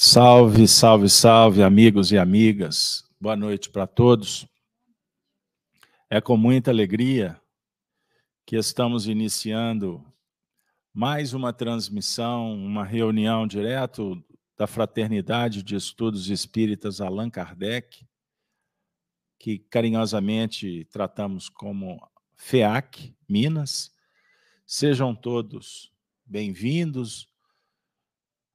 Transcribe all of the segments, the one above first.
Salve, salve, salve, amigos e amigas. Boa noite para todos. É com muita alegria que estamos iniciando mais uma transmissão, uma reunião direto da Fraternidade de Estudos Espíritas Allan Kardec, que carinhosamente tratamos como FEAC, Minas. Sejam todos bem-vindos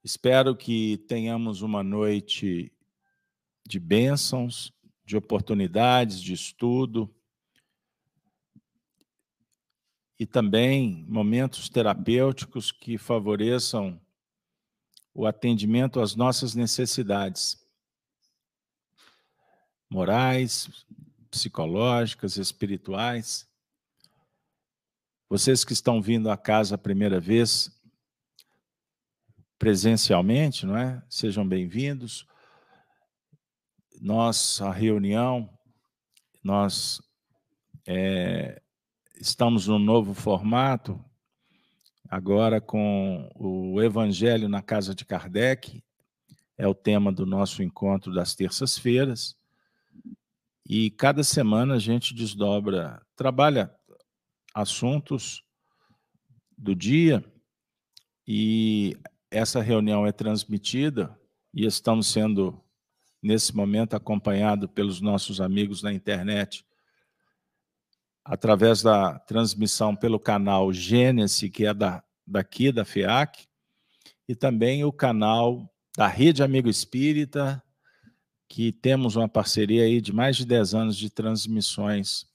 Espero que tenhamos uma noite de bênçãos, de oportunidades de estudo e também momentos terapêuticos que favoreçam o atendimento às nossas necessidades morais, psicológicas, espirituais. Vocês que estão vindo à casa a primeira vez, presencialmente, não é? Sejam bem-vindos. Nossa reunião, nós é, estamos num novo formato, agora com o Evangelho na Casa de Kardec, é o tema do nosso encontro das terças-feiras. E cada semana a gente desdobra, trabalha assuntos do dia e essa reunião é transmitida e estamos sendo, nesse momento, acompanhados pelos nossos amigos na internet, através da transmissão pelo canal Gênesis, que é da, daqui da FEAC, e também o canal da Rede Amigo Espírita, que temos uma parceria aí de mais de 10 anos de transmissões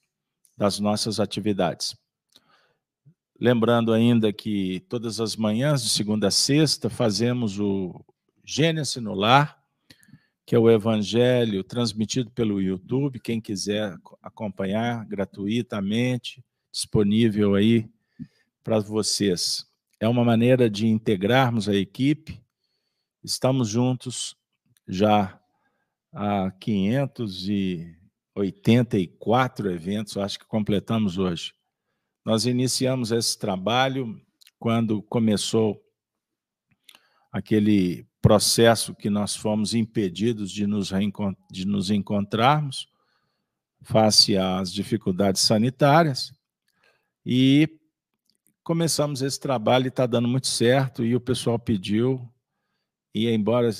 das nossas atividades. Lembrando ainda que todas as manhãs, de segunda a sexta, fazemos o Gênesis no Lar, que é o evangelho transmitido pelo YouTube. Quem quiser acompanhar gratuitamente, disponível aí para vocês. É uma maneira de integrarmos a equipe. Estamos juntos já há 584 eventos, acho que completamos hoje. Nós iniciamos esse trabalho quando começou aquele processo que nós fomos impedidos de nos, de nos encontrarmos face às dificuldades sanitárias e começamos esse trabalho e está dando muito certo e o pessoal pediu e embora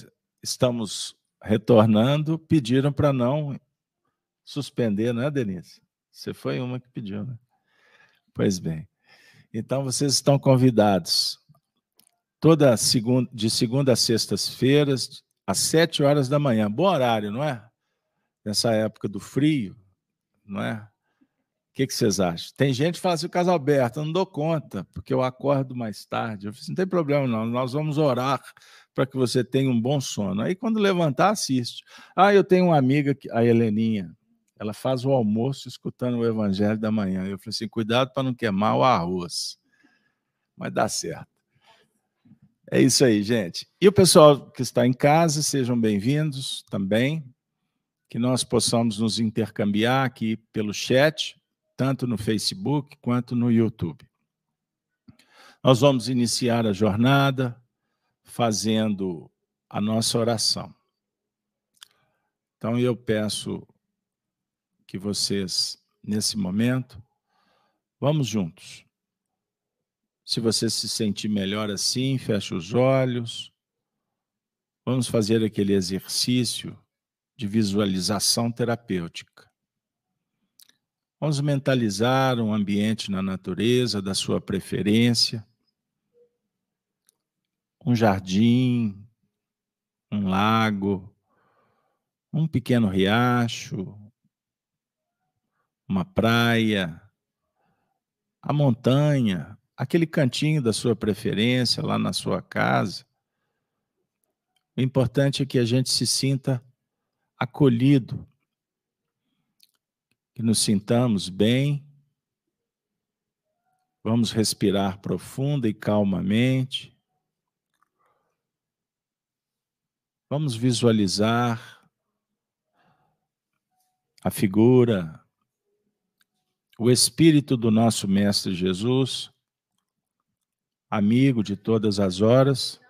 estamos retornando pediram para não suspender, não é, Denise? Você foi uma que pediu, né? Pois bem. Então vocês estão convidados toda segunda, de segunda a sextas-feiras, às sete horas da manhã. Bom horário, não é? Nessa época do frio, não é? O que, que vocês acham? Tem gente que fala assim, o Alberto, eu não dou conta, porque eu acordo mais tarde. Eu assim, não tem problema, não. Nós vamos orar para que você tenha um bom sono. Aí, quando levantar, assiste. Ah, eu tenho uma amiga, a Heleninha, ela faz o almoço escutando o evangelho da manhã. Eu falei assim: cuidado para não queimar o arroz. Mas dá certo. É isso aí, gente. E o pessoal que está em casa, sejam bem-vindos também. Que nós possamos nos intercambiar aqui pelo chat, tanto no Facebook quanto no YouTube. Nós vamos iniciar a jornada fazendo a nossa oração. Então eu peço que vocês, nesse momento, vamos juntos. Se você se sentir melhor assim, feche os olhos. Vamos fazer aquele exercício de visualização terapêutica. Vamos mentalizar um ambiente na natureza da sua preferência, um jardim, um lago, um pequeno riacho, uma praia, a montanha, aquele cantinho da sua preferência lá na sua casa. O importante é que a gente se sinta acolhido, que nos sintamos bem. Vamos respirar profunda e calmamente. Vamos visualizar a figura o Espírito do nosso Mestre Jesus, amigo de todas as horas,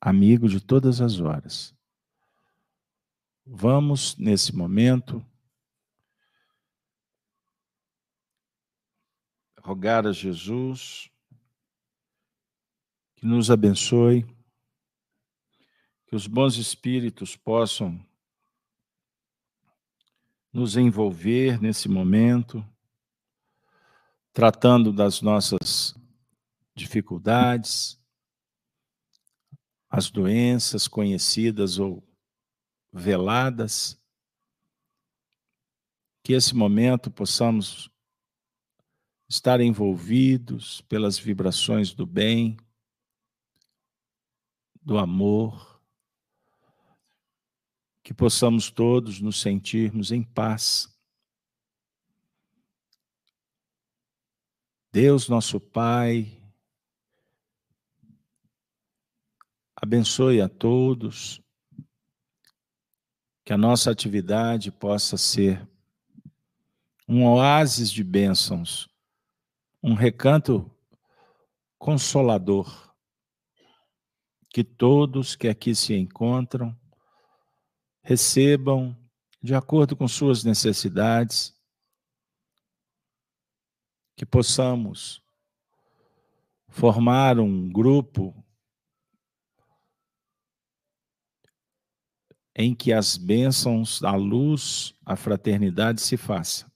amigo de todas as horas. Vamos, nesse momento, rogar a Jesus que nos abençoe, que os bons espíritos possam nos envolver nesse momento, tratando das nossas dificuldades, as doenças conhecidas ou veladas, que esse momento possamos estar envolvidos pelas vibrações do bem, do amor, que possamos todos nos sentirmos em paz. Deus, nosso Pai, abençoe a todos, que a nossa atividade possa ser um oásis de bênçãos um recanto consolador, que todos que aqui se encontram recebam de acordo com suas necessidades, que possamos formar um grupo em que as bênçãos, a luz, a fraternidade se faça.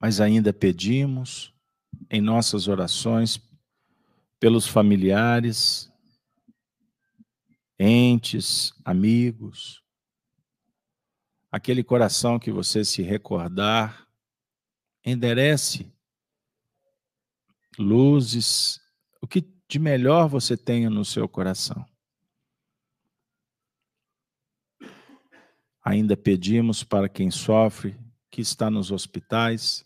Mas ainda pedimos em nossas orações pelos familiares, entes, amigos, aquele coração que você se recordar, enderece luzes, o que de melhor você tenha no seu coração. Ainda pedimos para quem sofre, que está nos hospitais,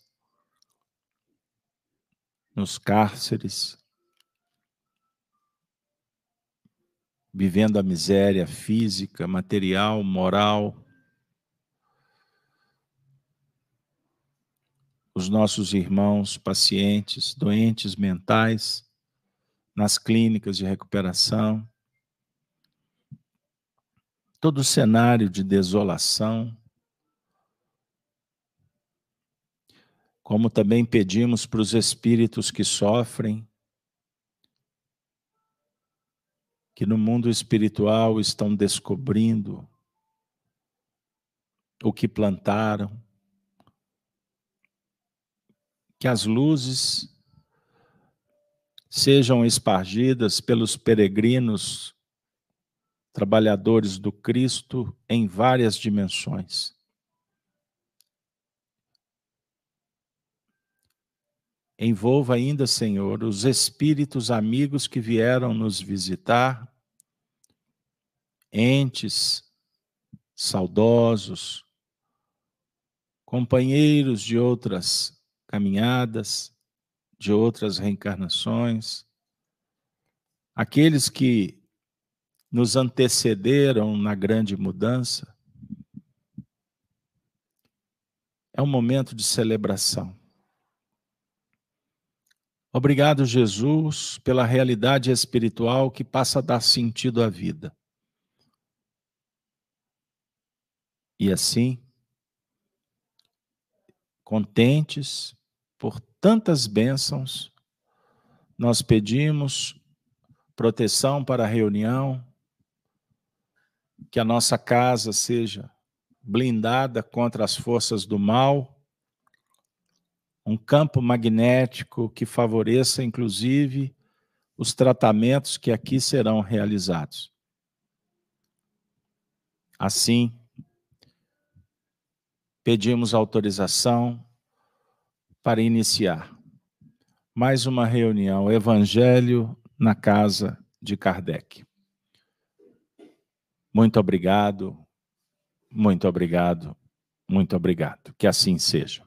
nos cárceres, vivendo a miséria física, material, moral. Os nossos irmãos pacientes, doentes mentais, nas clínicas de recuperação. Todo o cenário de desolação, como também pedimos para os espíritos que sofrem, que no mundo espiritual estão descobrindo o que plantaram, que as luzes sejam espargidas pelos peregrinos, trabalhadores do Cristo em várias dimensões. Envolva ainda, Senhor, os espíritos amigos que vieram nos visitar, entes saudosos, companheiros de outras caminhadas, de outras reencarnações, aqueles que nos antecederam na grande mudança. É um momento de celebração. Obrigado, Jesus, pela realidade espiritual que passa a dar sentido à vida. E assim, contentes por tantas bênçãos, nós pedimos proteção para a reunião, que a nossa casa seja blindada contra as forças do mal um campo magnético que favoreça, inclusive, os tratamentos que aqui serão realizados. Assim, pedimos autorização para iniciar mais uma reunião Evangelho na casa de Kardec. Muito obrigado, muito obrigado, muito obrigado. Que assim seja.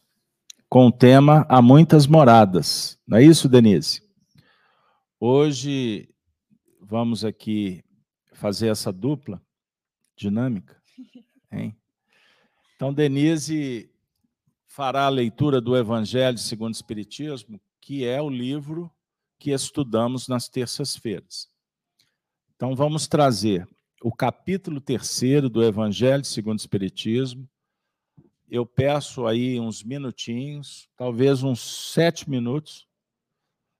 com o tema Há muitas moradas. Não é isso, Denise? Hoje vamos aqui fazer essa dupla dinâmica. Hein? Então, Denise fará a leitura do Evangelho segundo o Espiritismo, que é o livro que estudamos nas terças-feiras. Então, vamos trazer o capítulo terceiro do Evangelho segundo o Espiritismo. Eu peço aí uns minutinhos, talvez uns sete minutos,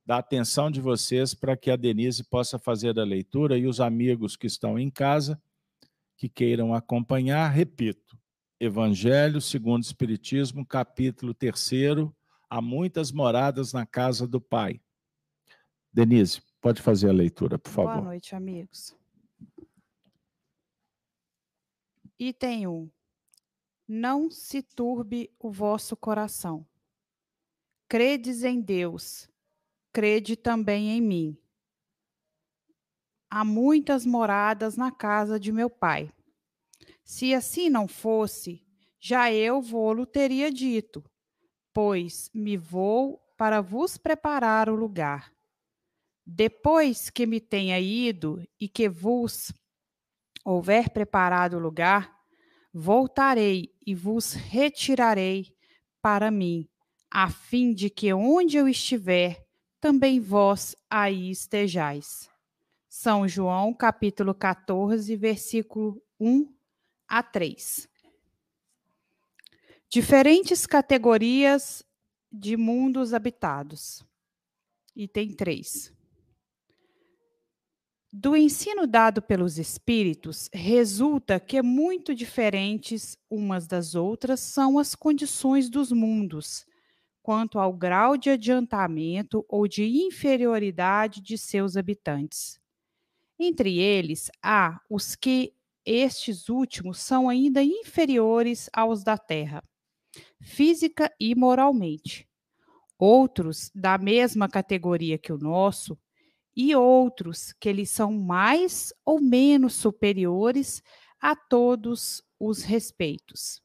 da atenção de vocês para que a Denise possa fazer a leitura e os amigos que estão em casa, que queiram acompanhar, repito, Evangelho segundo o Espiritismo, capítulo terceiro, há muitas moradas na casa do Pai. Denise, pode fazer a leitura, por favor. Boa noite, amigos. Item 1. Não se turbe o vosso coração. Credes em Deus, crede também em mim. Há muitas moradas na casa de meu pai. Se assim não fosse, já eu vou-lo teria dito, pois me vou para vos preparar o lugar. Depois que me tenha ido e que vos houver preparado o lugar, voltarei e vos retirarei para mim, a fim de que onde eu estiver, também vós aí estejais. São João, capítulo 14, versículo 1 a 3. Diferentes categorias de mundos habitados. Item 3. Do ensino dado pelos espíritos, resulta que muito diferentes umas das outras são as condições dos mundos, quanto ao grau de adiantamento ou de inferioridade de seus habitantes. Entre eles, há os que estes últimos são ainda inferiores aos da Terra, física e moralmente. Outros, da mesma categoria que o nosso, e outros que lhes são mais ou menos superiores a todos os respeitos.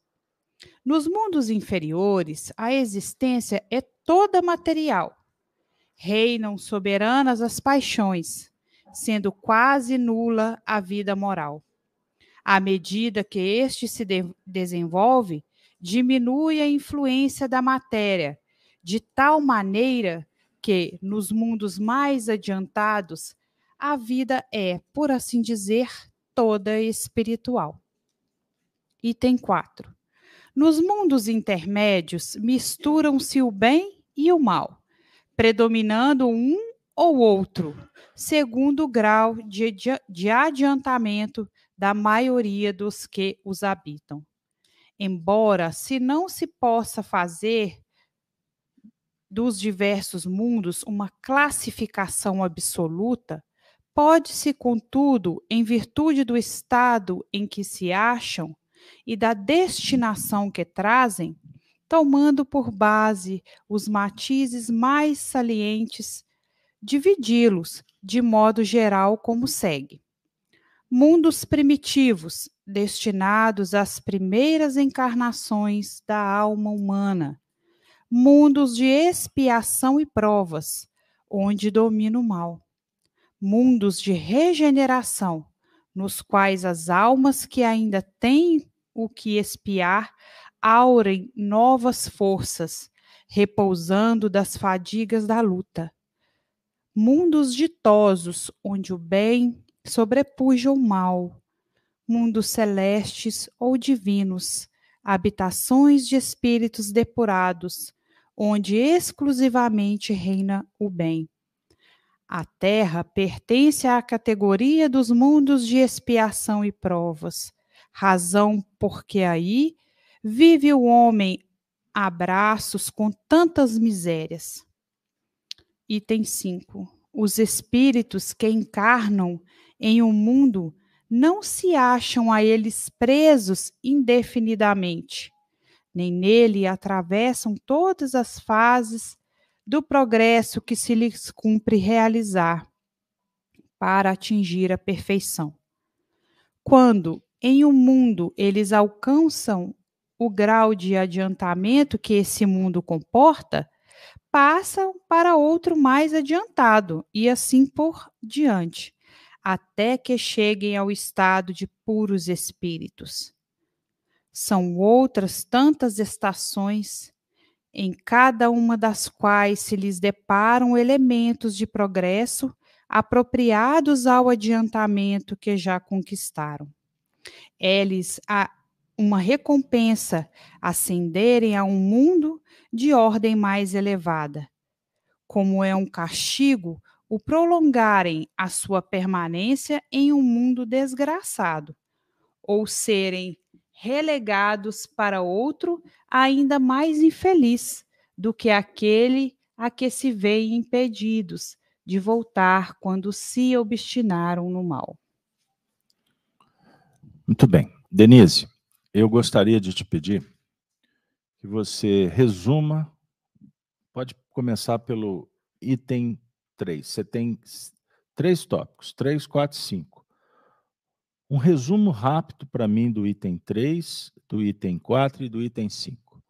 Nos mundos inferiores, a existência é toda material. Reinam soberanas as paixões, sendo quase nula a vida moral. À medida que este se de desenvolve, diminui a influência da matéria, de tal maneira que, nos mundos mais adiantados, a vida é, por assim dizer, toda espiritual. Item 4. Nos mundos intermédios, misturam-se o bem e o mal, predominando um ou outro, segundo o grau de, de adiantamento da maioria dos que os habitam. Embora, se não se possa fazer dos diversos mundos uma classificação absoluta, pode-se, contudo, em virtude do estado em que se acham e da destinação que trazem, tomando por base os matizes mais salientes, dividi-los de modo geral como segue: mundos primitivos, destinados às primeiras encarnações da alma humana mundos de expiação e provas, onde domina o mal, mundos de regeneração, nos quais as almas que ainda têm o que expiar aurem novas forças, repousando das fadigas da luta. Mundos ditosos, onde o bem sobrepuja o mal, mundos celestes ou divinos, habitações de espíritos depurados, onde exclusivamente reina o bem. A Terra pertence à categoria dos mundos de expiação e provas, razão porque aí vive o homem a braços com tantas misérias. Item 5. Os espíritos que encarnam em um mundo não se acham a eles presos indefinidamente, nem nele atravessam todas as fases do progresso que se lhes cumpre realizar para atingir a perfeição. Quando, em um mundo eles alcançam o grau de adiantamento que esse mundo comporta, passam para outro mais adiantado e assim por diante, até que cheguem ao estado de puros espíritos. São outras tantas estações, em cada uma das quais se lhes deparam elementos de progresso apropriados ao adiantamento que já conquistaram. É-lhes a uma recompensa ascenderem a um mundo de ordem mais elevada, como é um castigo o prolongarem a sua permanência em um mundo desgraçado, ou serem relegados para outro ainda mais infeliz do que aquele a que se veem impedidos de voltar quando se obstinaram no mal. Muito bem. Denise, eu gostaria de te pedir que você resuma, pode começar pelo item 3. Você tem três tópicos, 3, 4, 5. Um resumo rápido para mim do item 3, do item 4 e do item 5.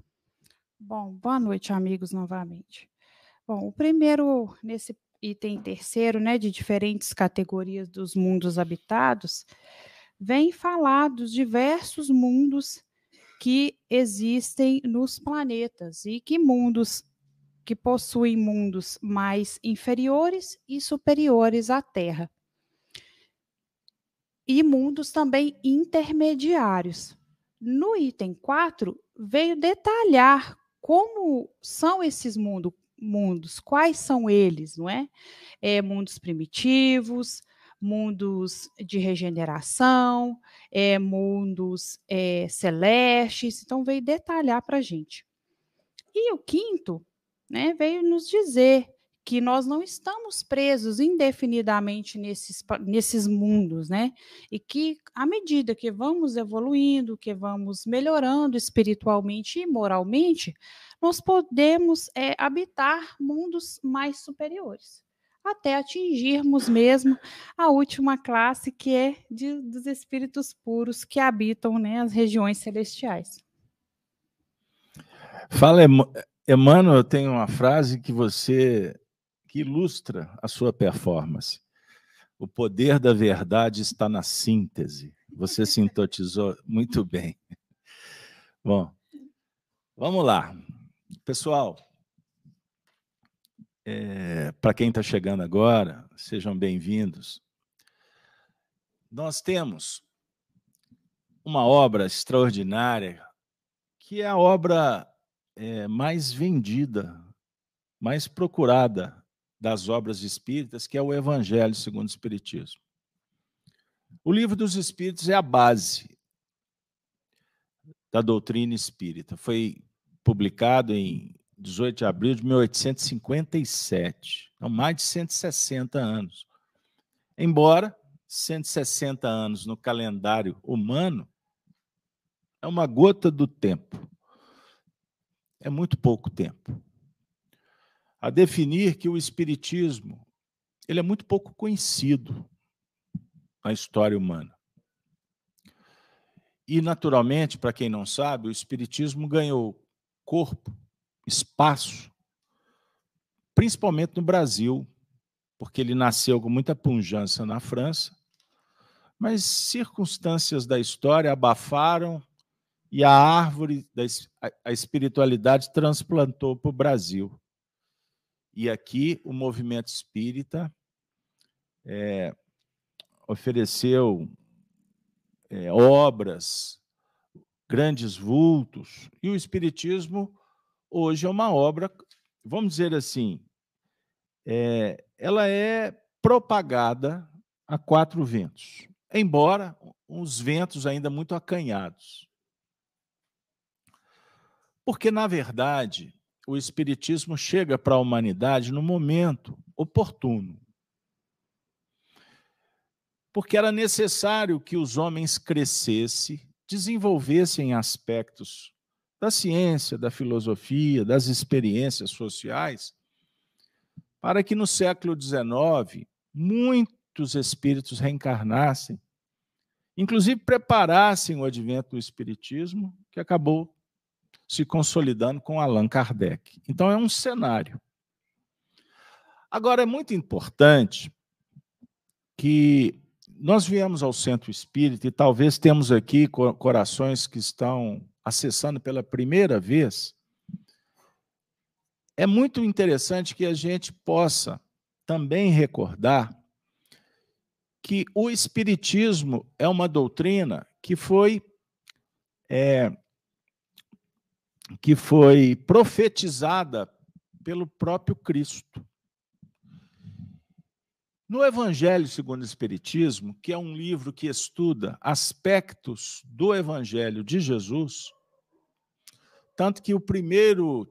Bom, boa noite, amigos, novamente. Bom, o primeiro, nesse item terceiro, né, de diferentes categorias dos mundos habitados, vem falar dos diversos mundos que existem nos planetas e que mundos que possuem mundos mais inferiores e superiores à Terra. E mundos também intermediários. No item 4, veio detalhar como são esses mundo, mundos, quais são eles, não é? é mundos primitivos, mundos de regeneração, é, mundos é, celestes. Então, veio detalhar para a gente. E o quinto né, veio nos dizer que nós não estamos presos indefinidamente nesses, nesses mundos, né? E que, à medida que vamos evoluindo, que vamos melhorando espiritualmente e moralmente, nós podemos é, habitar mundos mais superiores até atingirmos mesmo a última classe, que é de, dos espíritos puros que habitam né, as regiões celestiais. Fala, Emmanuel, eu tenho uma frase que você que ilustra a sua performance. O poder da verdade está na síntese. Você sintetizou muito bem. Bom, vamos lá. Pessoal, é, Para quem está chegando agora, sejam bem-vindos. Nós temos uma obra extraordinária, que é a obra é, mais vendida, mais procurada das obras espíritas, que é o Evangelho segundo o Espiritismo. O livro dos Espíritos é a base da doutrina espírita. Foi publicado em 18 de abril de 1857. Então, mais de 160 anos. Embora 160 anos no calendário humano é uma gota do tempo. É muito pouco tempo. A definir que o espiritismo ele é muito pouco conhecido na história humana. E naturalmente, para quem não sabe, o espiritismo ganhou corpo espaço, principalmente no Brasil, porque ele nasceu com muita punjância na França, mas circunstâncias da história abafaram e a árvore da a espiritualidade transplantou para o Brasil. E aqui o movimento espírita é, ofereceu é, obras, grandes vultos, e o Espiritismo hoje é uma obra, vamos dizer assim, é, ela é propagada a quatro ventos, embora uns ventos ainda muito acanhados. Porque, na verdade, o Espiritismo chega para a humanidade no momento oportuno. Porque era necessário que os homens crescessem, desenvolvessem aspectos da ciência, da filosofia, das experiências sociais, para que no século XIX muitos espíritos reencarnassem inclusive preparassem o advento do Espiritismo, que acabou se consolidando com Allan Kardec. Então, é um cenário. Agora, é muito importante que nós viemos ao centro espírita e talvez temos aqui corações que estão acessando pela primeira vez. É muito interessante que a gente possa também recordar que o Espiritismo é uma doutrina que foi é, que foi profetizada pelo próprio Cristo. No Evangelho segundo o Espiritismo, que é um livro que estuda aspectos do Evangelho de Jesus, tanto que o primeiro,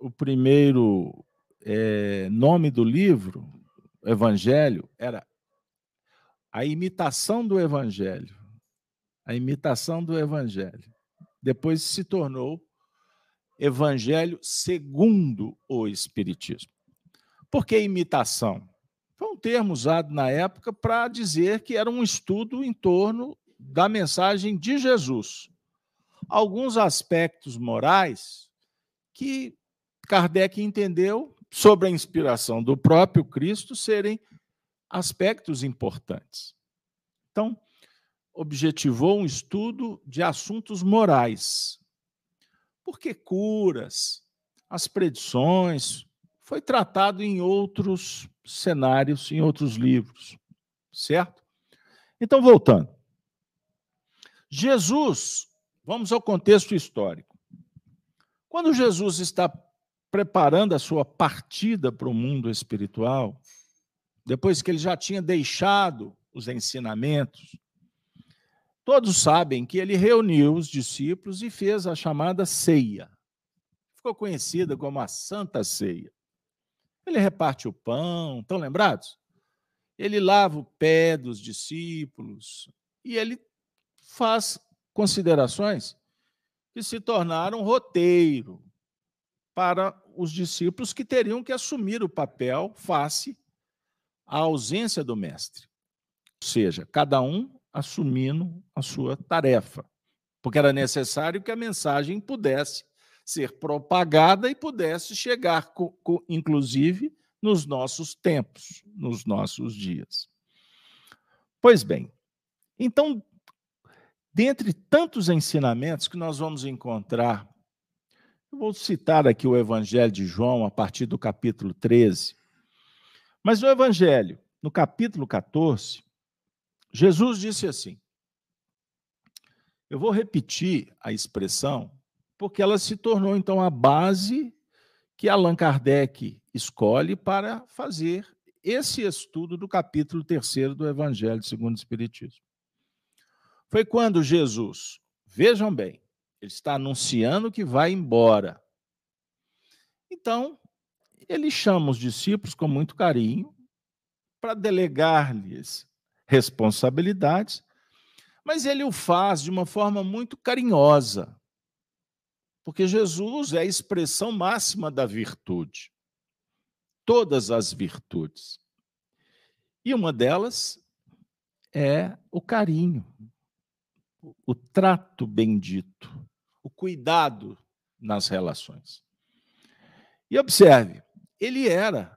o primeiro é, nome do livro, Evangelho, era a imitação do Evangelho. A imitação do Evangelho. Depois se tornou Evangelho segundo o Espiritismo. Por que imitação? Foi um termo usado na época para dizer que era um estudo em torno da mensagem de Jesus. Alguns aspectos morais que Kardec entendeu, sobre a inspiração do próprio Cristo, serem aspectos importantes. Então, objetivou um estudo de assuntos morais. Porque curas, as predições, foi tratado em outros cenários, em outros livros, certo? Então, voltando. Jesus, vamos ao contexto histórico. Quando Jesus está preparando a sua partida para o mundo espiritual, depois que ele já tinha deixado os ensinamentos, todos sabem que ele reuniu os discípulos e fez a chamada ceia. Ficou conhecida como a Santa Ceia. Ele reparte o pão, estão lembrados? Ele lava o pé dos discípulos e ele faz considerações que se tornaram roteiro para os discípulos que teriam que assumir o papel face à ausência do mestre. Ou seja, cada um assumindo a sua tarefa, porque era necessário que a mensagem pudesse ser propagada e pudesse chegar, inclusive, nos nossos tempos, nos nossos dias. Pois bem, então, dentre tantos ensinamentos que nós vamos encontrar, eu vou citar aqui o Evangelho de João, a partir do capítulo 13. Mas no Evangelho, no capítulo 14, Jesus disse assim: Eu vou repetir a expressão porque ela se tornou, então, a base que Allan Kardec escolhe para fazer esse estudo do capítulo terceiro do Evangelho segundo o Espiritismo. Foi quando Jesus, vejam bem, ele está anunciando que vai embora. Então, ele chama os discípulos com muito carinho para delegar-lhes responsabilidades, mas ele o faz de uma forma muito carinhosa. Porque Jesus é a expressão máxima da virtude. Todas as virtudes. E uma delas é o carinho, o trato bendito, o cuidado nas relações. E observe, ele era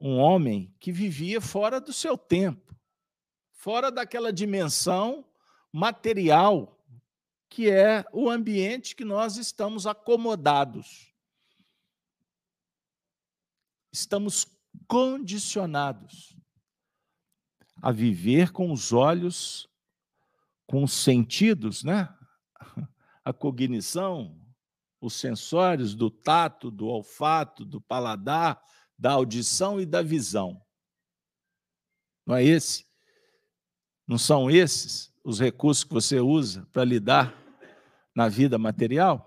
um homem que vivia fora do seu tempo, fora daquela dimensão material que é o ambiente que nós estamos acomodados. Estamos condicionados a viver com os olhos, com os sentidos, né? A cognição, os sensórios do tato, do olfato, do paladar, da audição e da visão. Não é esse? Não são esses os recursos que você usa para lidar na vida material.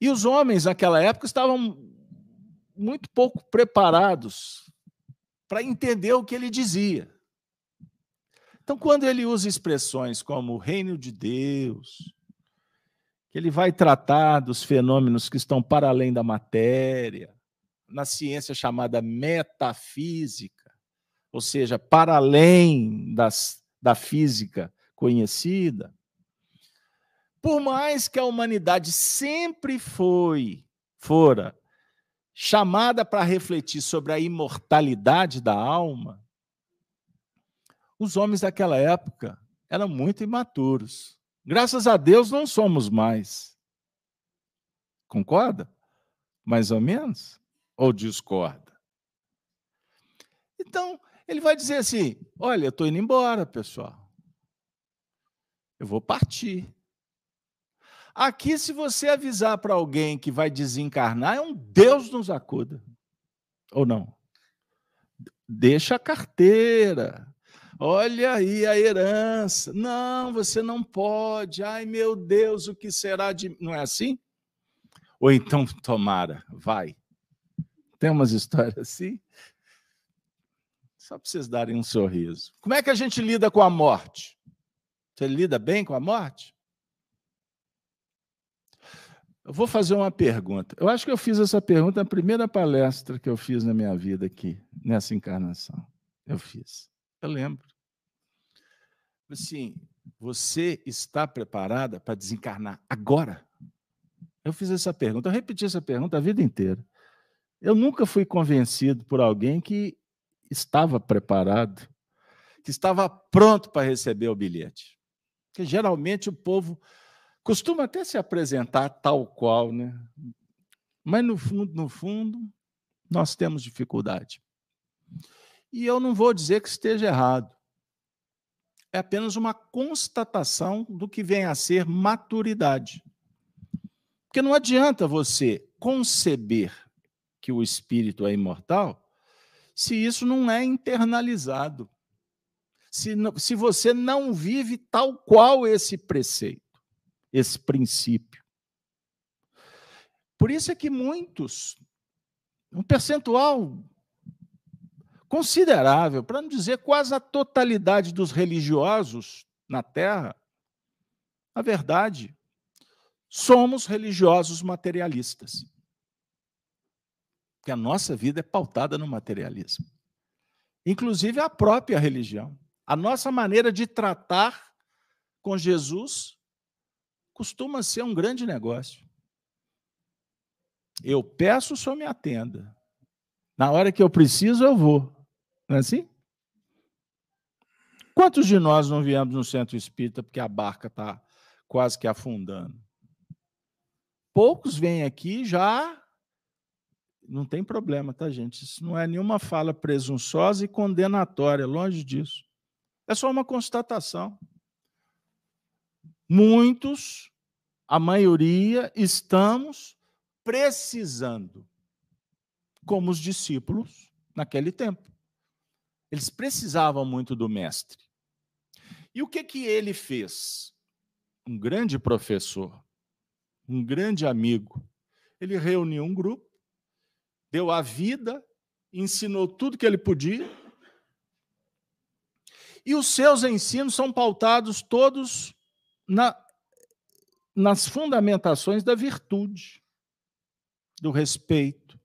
E os homens naquela época estavam muito pouco preparados para entender o que ele dizia. Então, quando ele usa expressões como o reino de Deus, que ele vai tratar dos fenômenos que estão para além da matéria, na ciência chamada metafísica, ou seja, para além das, da física conhecida. Por mais que a humanidade sempre foi, fora, chamada para refletir sobre a imortalidade da alma, os homens daquela época eram muito imaturos. Graças a Deus não somos mais. Concorda? Mais ou menos? Ou discorda? Então, ele vai dizer assim: olha, eu estou indo embora, pessoal. Eu vou partir. Aqui, se você avisar para alguém que vai desencarnar, é um Deus nos acuda. Ou não? Deixa a carteira. Olha aí a herança. Não, você não pode. Ai, meu Deus, o que será de. Não é assim? Ou então, tomara, vai. Tem umas histórias assim. Só para vocês darem um sorriso. Como é que a gente lida com a morte? Você lida bem com a morte? Eu vou fazer uma pergunta. Eu acho que eu fiz essa pergunta na primeira palestra que eu fiz na minha vida aqui, nessa encarnação. Eu fiz. Eu lembro. Assim, você está preparada para desencarnar agora? Eu fiz essa pergunta, eu repeti essa pergunta a vida inteira. Eu nunca fui convencido por alguém que estava preparado, que estava pronto para receber o bilhete. Porque geralmente o povo costuma até se apresentar tal qual, né? Mas no fundo, no fundo, nós temos dificuldade. E eu não vou dizer que esteja errado. É apenas uma constatação do que vem a ser maturidade. Porque não adianta você conceber que o espírito é imortal se isso não é internalizado. Se, se você não vive tal qual esse preceito, esse princípio. Por isso é que muitos, um percentual considerável, para não dizer quase a totalidade dos religiosos na Terra, na verdade, somos religiosos materialistas. Porque a nossa vida é pautada no materialismo. Inclusive a própria religião. A nossa maneira de tratar com Jesus costuma ser um grande negócio. Eu peço, senhor me atenda. Na hora que eu preciso, eu vou. Não é assim? Quantos de nós não viemos no centro espírita porque a barca está quase que afundando? Poucos vêm aqui já. Não tem problema, tá, gente? Isso não é nenhuma fala presunçosa e condenatória, longe disso. É só uma constatação. Muitos, a maioria, estamos precisando, como os discípulos naquele tempo. Eles precisavam muito do mestre. E o que que ele fez? Um grande professor, um grande amigo. Ele reuniu um grupo, deu a vida, ensinou tudo que ele podia. E os seus ensinos são pautados todos na, nas fundamentações da virtude, do respeito,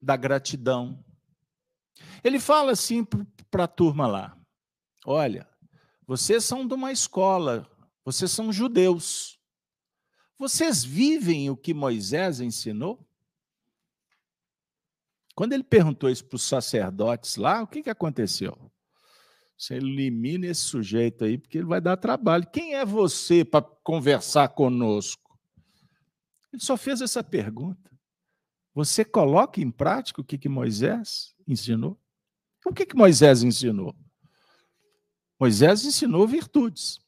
da gratidão, ele fala assim para a turma lá: olha, vocês são de uma escola, vocês são judeus. Vocês vivem o que Moisés ensinou? Quando ele perguntou isso para os sacerdotes lá, o que, que aconteceu? Você elimina esse sujeito aí, porque ele vai dar trabalho. Quem é você para conversar conosco? Ele só fez essa pergunta. Você coloca em prática o que, que Moisés ensinou? O que, que Moisés ensinou? Moisés ensinou virtudes.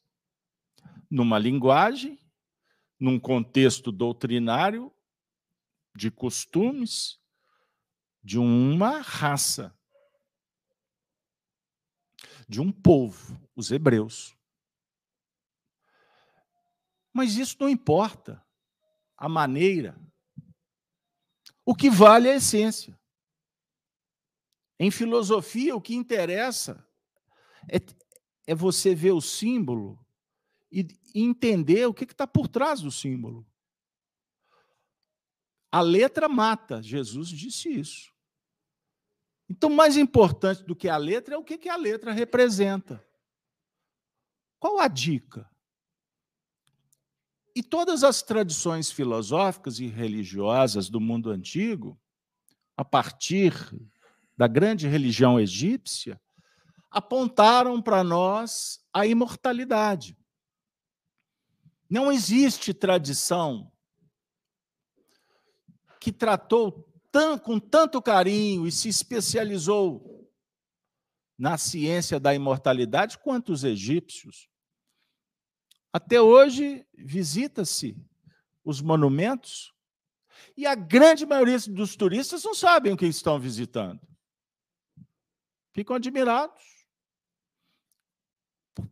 Numa linguagem, num contexto doutrinário, de costumes, de uma raça, de um povo, os hebreus. Mas isso não importa. A maneira. O que vale é a essência. Em filosofia, o que interessa é, é você ver o símbolo e entender o que está por trás do símbolo. A letra mata, Jesus disse isso. Então, mais importante do que a letra é o que a letra representa. Qual a dica? E todas as tradições filosóficas e religiosas do mundo antigo, a partir da grande religião egípcia, apontaram para nós a imortalidade. Não existe tradição que tratou com tanto carinho e se especializou na ciência da imortalidade quanto os egípcios. Até hoje, visita-se os monumentos e a grande maioria dos turistas não sabem o que estão visitando. Ficam admirados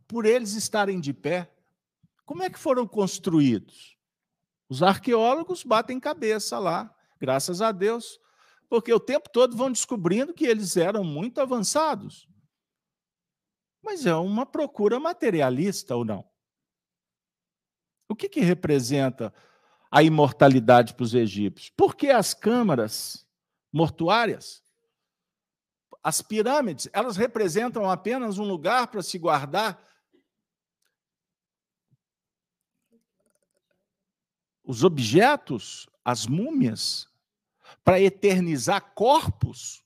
por eles estarem de pé. Como é que foram construídos? Os arqueólogos batem cabeça lá, graças a Deus, porque o tempo todo vão descobrindo que eles eram muito avançados. Mas é uma procura materialista ou não? O que, que representa a imortalidade para os egípcios? Por que as câmaras mortuárias? As pirâmides, elas representam apenas um lugar para se guardar os objetos, as múmias, para eternizar corpos?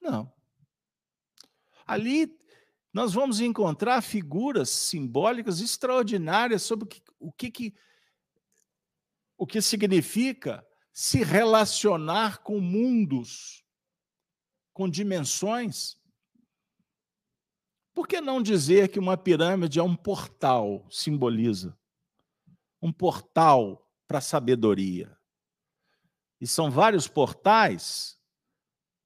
Não. Ali nós vamos encontrar figuras simbólicas extraordinárias sobre o que, o que, que, o que significa se relacionar com mundos, com dimensões. Por que não dizer que uma pirâmide é um portal, simboliza? Um portal para a sabedoria. E são vários portais,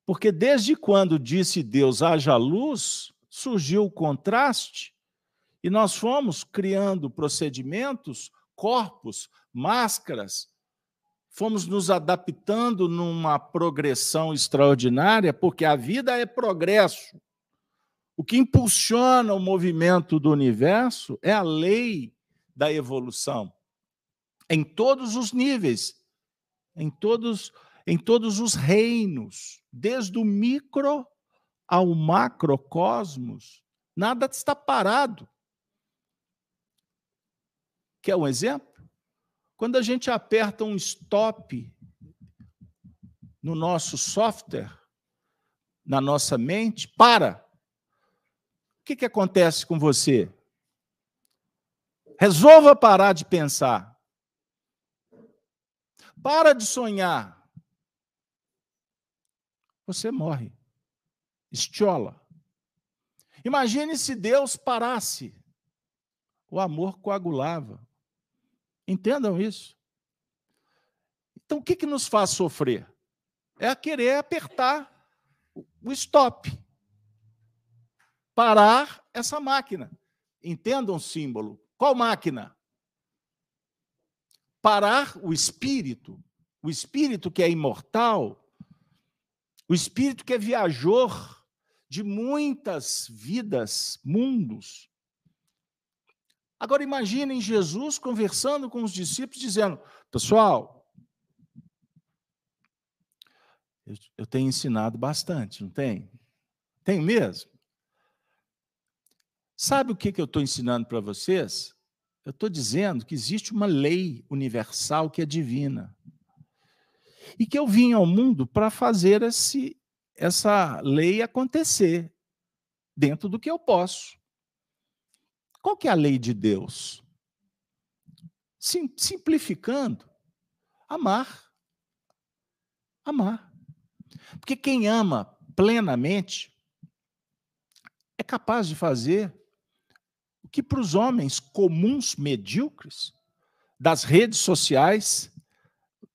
porque desde quando disse Deus haja luz, surgiu o contraste e nós fomos criando procedimentos, corpos, máscaras, fomos nos adaptando numa progressão extraordinária, porque a vida é progresso. O que impulsiona o movimento do universo é a lei da evolução, em todos os níveis, em todos, em todos os reinos, desde o micro ao macrocosmos, nada está parado. Quer um exemplo? Quando a gente aperta um stop no nosso software, na nossa mente, para. O que, que acontece com você? Resolva parar de pensar. Para de sonhar. Você morre estiola. Imagine se Deus parasse. O amor coagulava. Entendam isso. Então, o que, que nos faz sofrer? É a querer apertar o stop. Parar essa máquina. Entendam o símbolo. Qual máquina? Parar o espírito. O espírito que é imortal. O espírito que é viajor de muitas vidas, mundos. Agora imaginem Jesus conversando com os discípulos, dizendo: Pessoal, eu, tenho ensinado bastante, não tem? Tem mesmo? Sabe o que, que eu estou ensinando para vocês? Eu estou dizendo que existe uma lei universal que é divina. E que eu vim ao mundo para fazer esse, essa lei acontecer dentro do que eu posso. Qual que é a lei de Deus? Sim, simplificando, amar. Amar. Porque quem ama plenamente é capaz de fazer o que para os homens comuns, medíocres, das redes sociais,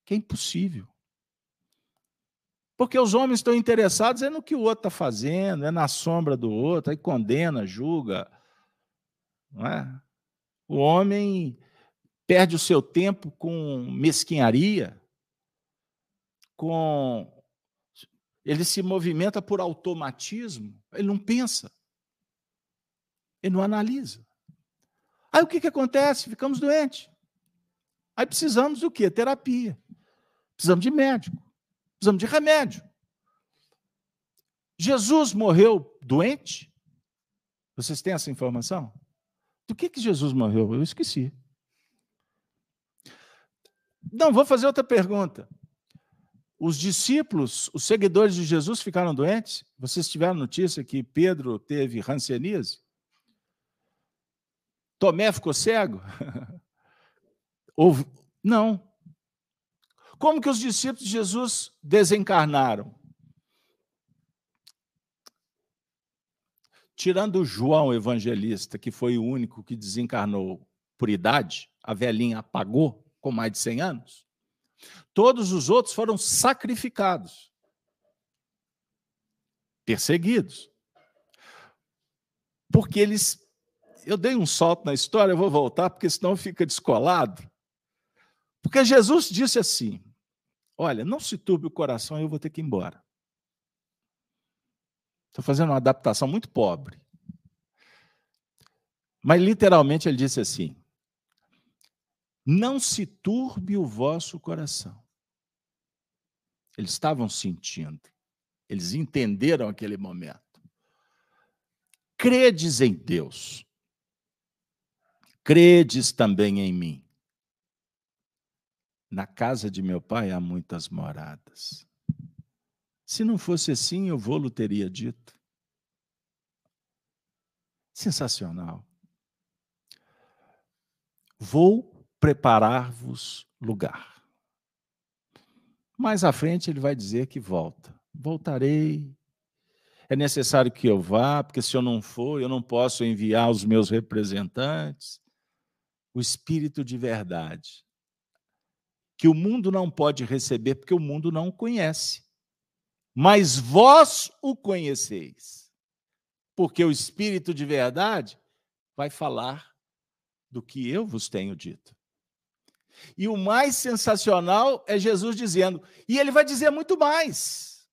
que é impossível. Porque os homens estão interessados é no que o outro está fazendo, é na sombra do outro, aí condena, julga. Não é? O homem perde o seu tempo com mesquinharia, com ele se movimenta por automatismo, ele não pensa, ele não analisa. Aí o que, que acontece? Ficamos doentes. Aí precisamos do quê? Terapia. Precisamos de médico. Precisamos de remédio. Jesus morreu doente? Vocês têm essa informação? Do que, que Jesus morreu? Eu esqueci. Não, vou fazer outra pergunta. Os discípulos, os seguidores de Jesus ficaram doentes? Vocês tiveram notícia que Pedro teve rancianise? Tomé ficou cego? Ou não. Como que os discípulos de Jesus desencarnaram? Tirando João Evangelista, que foi o único que desencarnou por idade, a velhinha apagou com mais de 100 anos, todos os outros foram sacrificados, perseguidos. Porque eles. Eu dei um salto na história, eu vou voltar, porque senão fica descolado. Porque Jesus disse assim: Olha, não se turbe o coração, eu vou ter que ir embora. Estou fazendo uma adaptação muito pobre. Mas literalmente ele disse assim: Não se turbe o vosso coração. Eles estavam sentindo, eles entenderam aquele momento. Credes em Deus, credes também em mim. Na casa de meu pai há muitas moradas. Se não fosse assim, eu vou-lo teria dito. Sensacional. Vou preparar-vos lugar. Mais à frente ele vai dizer que volta. Voltarei. É necessário que eu vá, porque se eu não for, eu não posso enviar os meus representantes. O Espírito de verdade, que o mundo não pode receber, porque o mundo não o conhece mas vós o conheceis, porque o Espírito de verdade vai falar do que eu vos tenho dito. E o mais sensacional é Jesus dizendo, e ele vai dizer muito mais,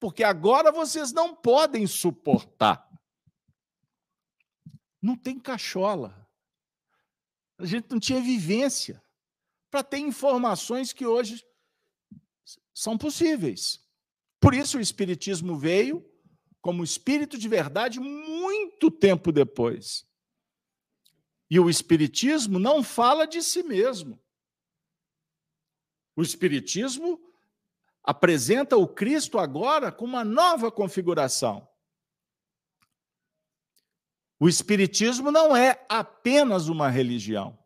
porque agora vocês não podem suportar. Não tem cachola. A gente não tinha vivência para ter informações que hoje são possíveis. Por isso o Espiritismo veio como espírito de verdade muito tempo depois. E o Espiritismo não fala de si mesmo. O Espiritismo apresenta o Cristo agora com uma nova configuração. O Espiritismo não é apenas uma religião.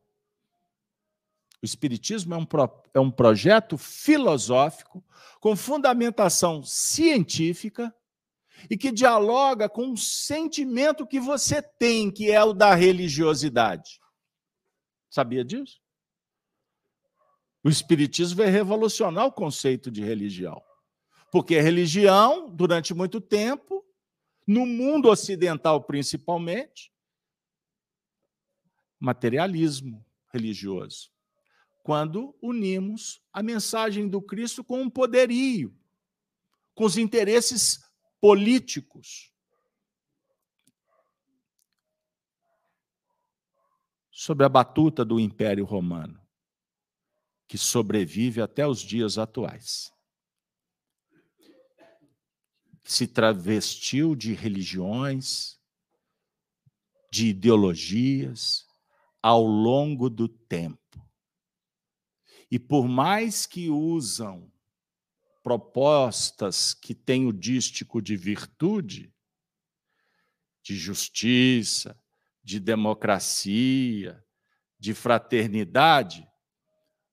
O Espiritismo é um, pro, é um projeto filosófico com fundamentação científica e que dialoga com um sentimento que você tem, que é o da religiosidade. Sabia disso? O Espiritismo vai revolucionar o conceito de religião. Porque religião, durante muito tempo, no mundo ocidental principalmente, materialismo religioso quando unimos a mensagem do Cristo com um poderio, com os interesses políticos. Sobre a batuta do Império Romano, que sobrevive até os dias atuais. Se travestiu de religiões, de ideologias, ao longo do tempo. E por mais que usam propostas que têm o dístico de virtude, de justiça, de democracia, de fraternidade,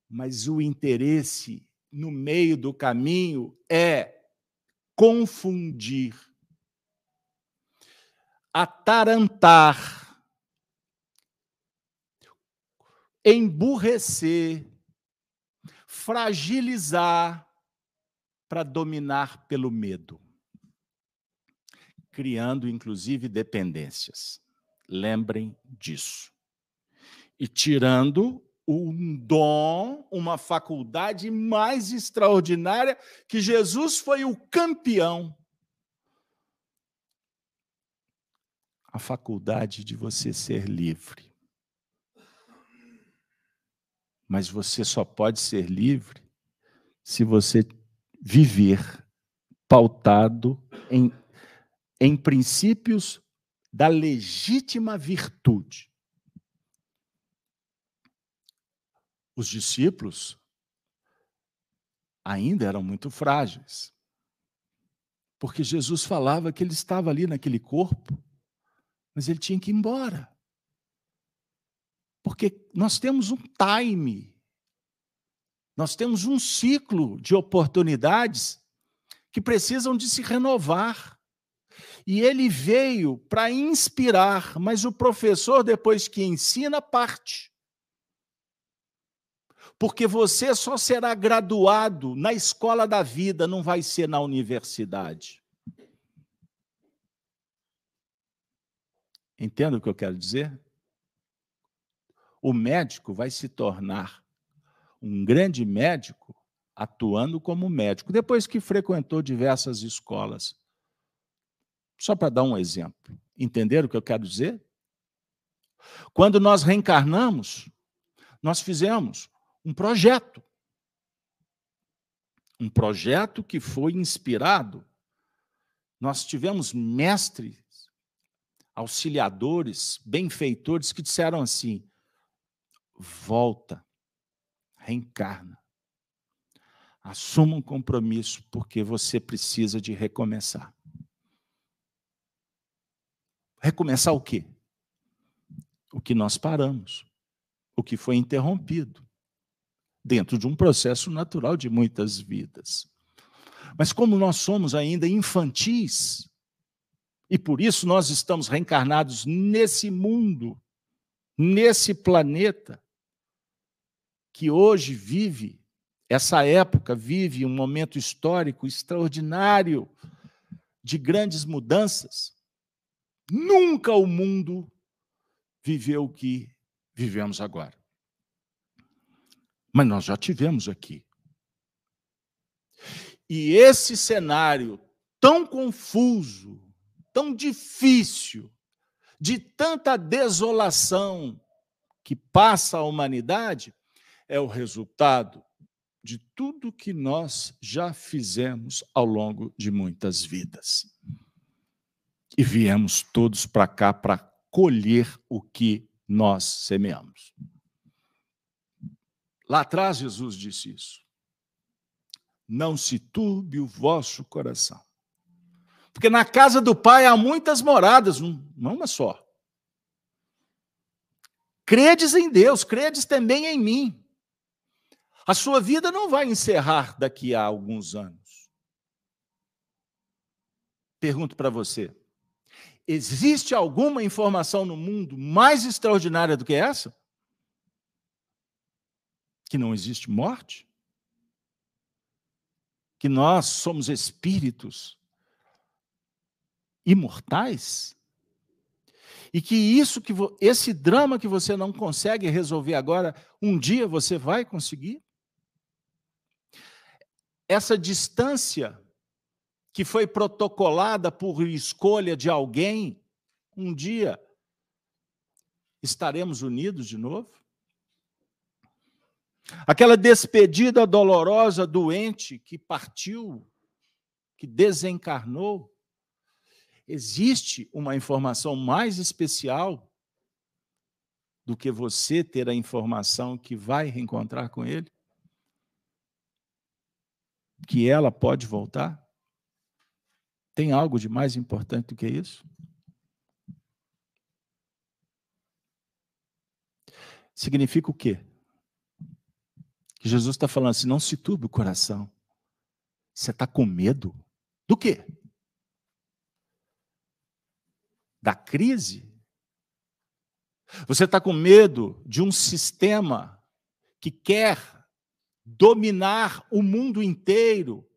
mas o interesse no meio do caminho é confundir, atarantar, emburrecer, fragilizar para dominar pelo medo, criando inclusive dependências. Lembrem disso. E tirando um dom, uma faculdade mais extraordinária que Jesus foi o campeão. A faculdade de você ser livre. Mas você só pode ser livre se você viver pautado em, em princípios da legítima virtude. Os discípulos ainda eram muito frágeis, porque Jesus falava que ele estava ali naquele corpo, mas ele tinha que ir embora. Porque nós temos um time, nós temos um ciclo de oportunidades que precisam de se renovar. E ele veio para inspirar, mas o professor, depois que ensina, parte. Porque você só será graduado na escola da vida, não vai ser na universidade. Entenda o que eu quero dizer? O médico vai se tornar um grande médico atuando como médico, depois que frequentou diversas escolas. Só para dar um exemplo. Entenderam o que eu quero dizer? Quando nós reencarnamos, nós fizemos um projeto. Um projeto que foi inspirado. Nós tivemos mestres, auxiliadores, benfeitores que disseram assim: volta, reencarna. Assuma um compromisso, porque você precisa de recomeçar. Recomeçar o quê? O que nós paramos, o que foi interrompido dentro de um processo natural de muitas vidas. Mas como nós somos ainda infantis, e por isso nós estamos reencarnados nesse mundo, nesse planeta, que hoje vive, essa época vive um momento histórico extraordinário de grandes mudanças. Nunca o mundo viveu o que vivemos agora. Mas nós já tivemos aqui. E esse cenário tão confuso, tão difícil, de tanta desolação que passa a humanidade, é o resultado de tudo que nós já fizemos ao longo de muitas vidas. E viemos todos para cá para colher o que nós semeamos. Lá atrás, Jesus disse isso. Não se turbe o vosso coração. Porque na casa do Pai há muitas moradas, não uma só. Credes em Deus, credes também em mim. A sua vida não vai encerrar daqui a alguns anos. Pergunto para você: existe alguma informação no mundo mais extraordinária do que essa? Que não existe morte? Que nós somos espíritos imortais? E que isso que esse drama que você não consegue resolver agora, um dia você vai conseguir? Essa distância que foi protocolada por escolha de alguém, um dia estaremos unidos de novo? Aquela despedida dolorosa, doente, que partiu, que desencarnou. Existe uma informação mais especial do que você ter a informação que vai reencontrar com ele? Que ela pode voltar? Tem algo de mais importante do que isso? Significa o quê? Jesus está falando assim: não se turbe o coração. Você está com medo do quê? Da crise? Você está com medo de um sistema que quer dominar o mundo inteiro,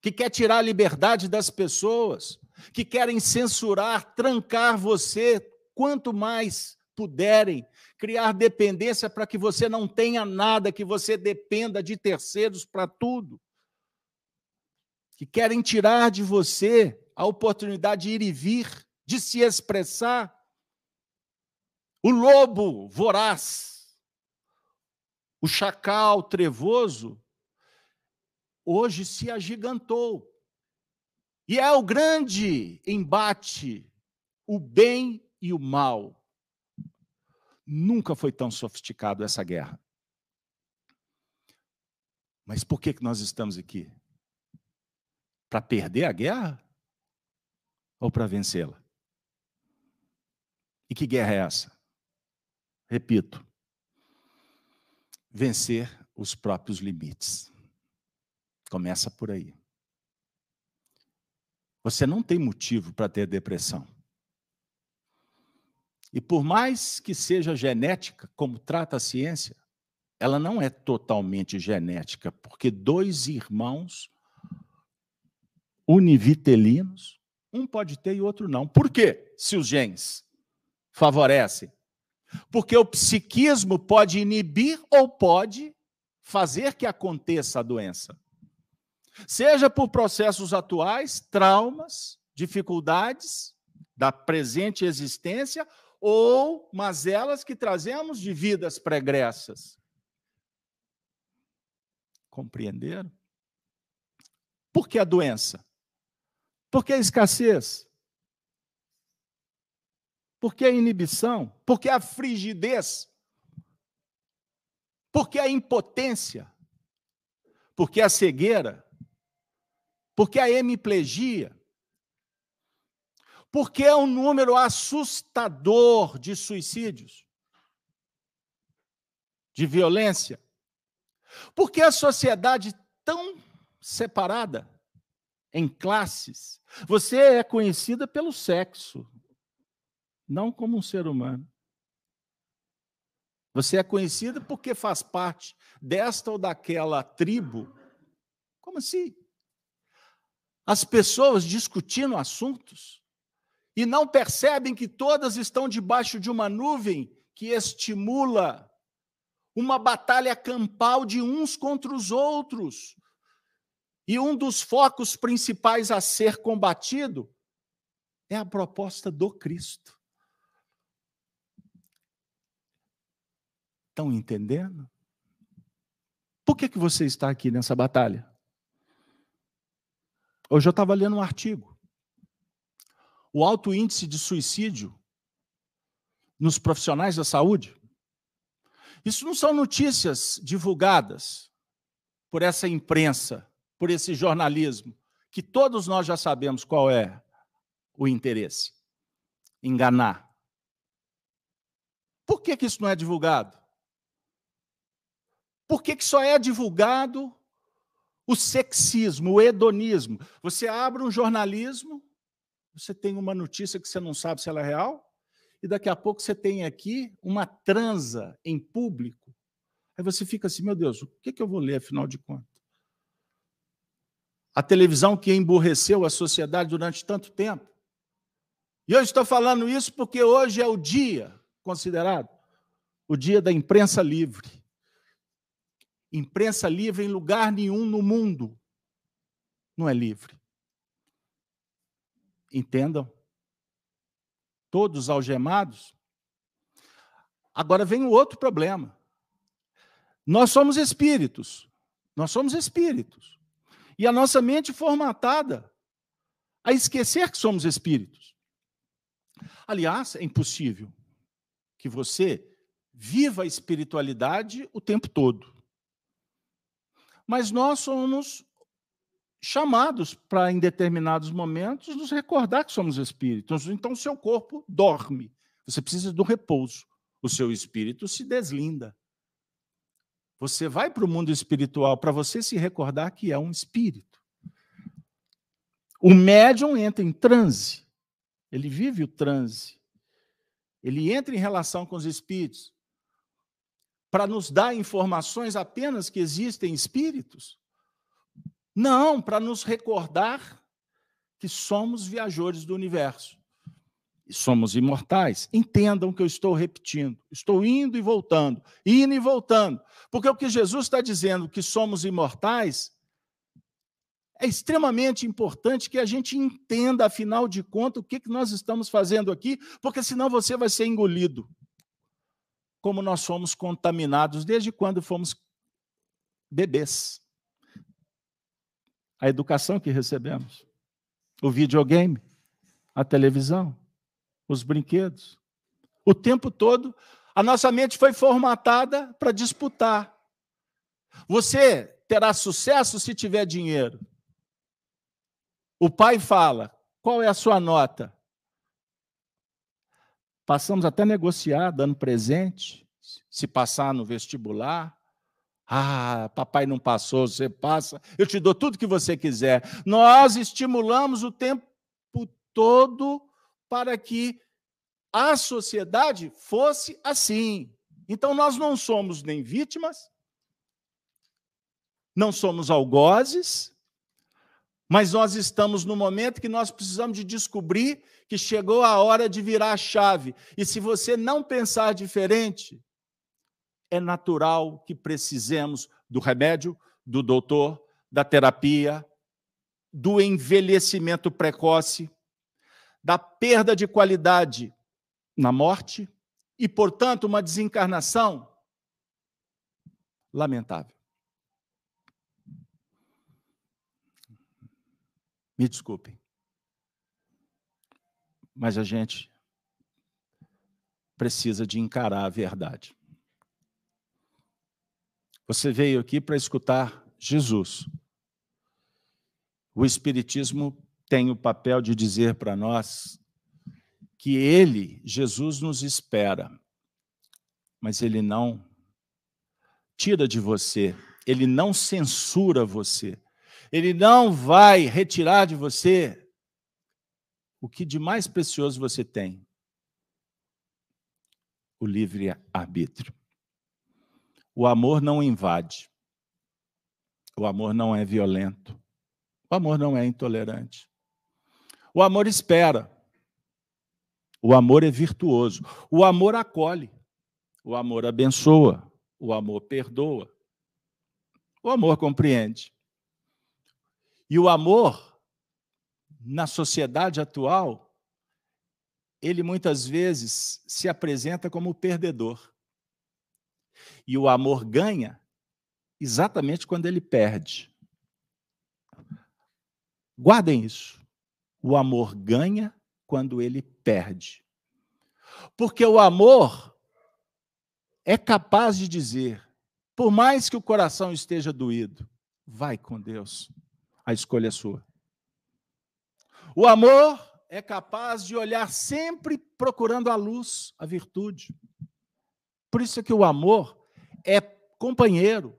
que quer tirar a liberdade das pessoas, que querem censurar, trancar você quanto mais puderem, criar dependência para que você não tenha nada, que você dependa de terceiros para tudo. Que querem tirar de você a oportunidade de ir e vir, de se expressar. O lobo voraz, o chacal trevoso, hoje se agigantou. E é o grande embate, o bem e o mal. Nunca foi tão sofisticado essa guerra. Mas por que, que nós estamos aqui? Para perder a guerra? Ou para vencê-la? E que guerra é essa? Repito, vencer os próprios limites. Começa por aí. Você não tem motivo para ter depressão. E por mais que seja genética, como trata a ciência, ela não é totalmente genética, porque dois irmãos univitelinos, um pode ter e outro não. Por quê? Se os genes favorecem. Porque o psiquismo pode inibir ou pode fazer que aconteça a doença. Seja por processos atuais, traumas, dificuldades da presente existência, ou mazelas que trazemos de vidas pregressas. Compreenderam? Por que a doença? Por que a escassez? Por que a inibição? Por que a frigidez? Por que a impotência? Por que a cegueira? Por que a hemiplegia? Porque é um número assustador de suicídios, de violência. Porque a sociedade tão separada em classes. Você é conhecida pelo sexo, não como um ser humano. Você é conhecida porque faz parte desta ou daquela tribo. Como assim? As pessoas discutindo assuntos e não percebem que todas estão debaixo de uma nuvem que estimula uma batalha campal de uns contra os outros. E um dos focos principais a ser combatido é a proposta do Cristo. Estão entendendo? Por que, que você está aqui nessa batalha? Hoje eu estava lendo um artigo o alto índice de suicídio nos profissionais da saúde. Isso não são notícias divulgadas por essa imprensa, por esse jornalismo, que todos nós já sabemos qual é o interesse: enganar. Por que, que isso não é divulgado? Por que, que só é divulgado o sexismo, o hedonismo? Você abre um jornalismo você tem uma notícia que você não sabe se ela é real, e daqui a pouco você tem aqui uma transa em público. Aí você fica assim, meu Deus, o que, que eu vou ler, afinal de contas? A televisão que emburreceu a sociedade durante tanto tempo. E eu estou falando isso porque hoje é o dia considerado o dia da imprensa livre. Imprensa livre em lugar nenhum no mundo não é livre. Entendam? Todos algemados. Agora vem o outro problema. Nós somos espíritos. Nós somos espíritos. E a nossa mente formatada a esquecer que somos espíritos. Aliás, é impossível que você viva a espiritualidade o tempo todo. Mas nós somos chamados para, em determinados momentos, nos recordar que somos espíritos. Então, seu corpo dorme. Você precisa do repouso. O seu espírito se deslinda. Você vai para o mundo espiritual para você se recordar que é um espírito. O médium entra em transe. Ele vive o transe. Ele entra em relação com os espíritos para nos dar informações apenas que existem espíritos. Não, para nos recordar que somos viajores do universo. E somos imortais. Entendam que eu estou repetindo. Estou indo e voltando, indo e voltando. Porque o que Jesus está dizendo que somos imortais é extremamente importante que a gente entenda, afinal de contas, o que, que nós estamos fazendo aqui, porque senão você vai ser engolido. Como nós somos contaminados desde quando fomos bebês. A educação que recebemos, o videogame, a televisão, os brinquedos. O tempo todo, a nossa mente foi formatada para disputar. Você terá sucesso se tiver dinheiro. O pai fala: qual é a sua nota? Passamos até negociar, dando presente, se passar no vestibular. Ah, papai não passou, você passa, eu te dou tudo que você quiser. Nós estimulamos o tempo todo para que a sociedade fosse assim. Então nós não somos nem vítimas, não somos algozes, mas nós estamos no momento que nós precisamos de descobrir que chegou a hora de virar a chave. E se você não pensar diferente, é natural que precisemos do remédio, do doutor, da terapia, do envelhecimento precoce, da perda de qualidade na morte e, portanto, uma desencarnação lamentável. Me desculpem. Mas a gente precisa de encarar a verdade. Você veio aqui para escutar Jesus. O Espiritismo tem o papel de dizer para nós que ele, Jesus, nos espera, mas ele não tira de você, ele não censura você, ele não vai retirar de você o que de mais precioso você tem: o livre-arbítrio. O amor não invade. O amor não é violento. O amor não é intolerante. O amor espera. O amor é virtuoso. O amor acolhe. O amor abençoa. O amor perdoa. O amor compreende. E o amor, na sociedade atual, ele muitas vezes se apresenta como perdedor. E o amor ganha exatamente quando ele perde. Guardem isso. O amor ganha quando ele perde. Porque o amor é capaz de dizer, por mais que o coração esteja doído, vai com Deus a escolha é sua. O amor é capaz de olhar sempre procurando a luz, a virtude. Por isso é que o amor é companheiro,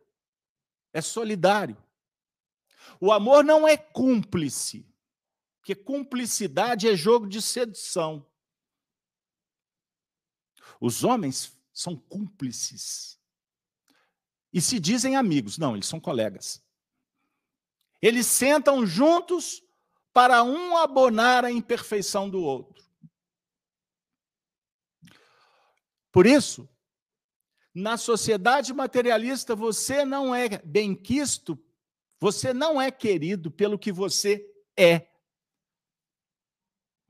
é solidário. O amor não é cúmplice, porque cumplicidade é jogo de sedução. Os homens são cúmplices. E se dizem amigos. Não, eles são colegas. Eles sentam juntos para um abonar a imperfeição do outro. Por isso, na sociedade materialista, você não é benquisto, você não é querido pelo que você é,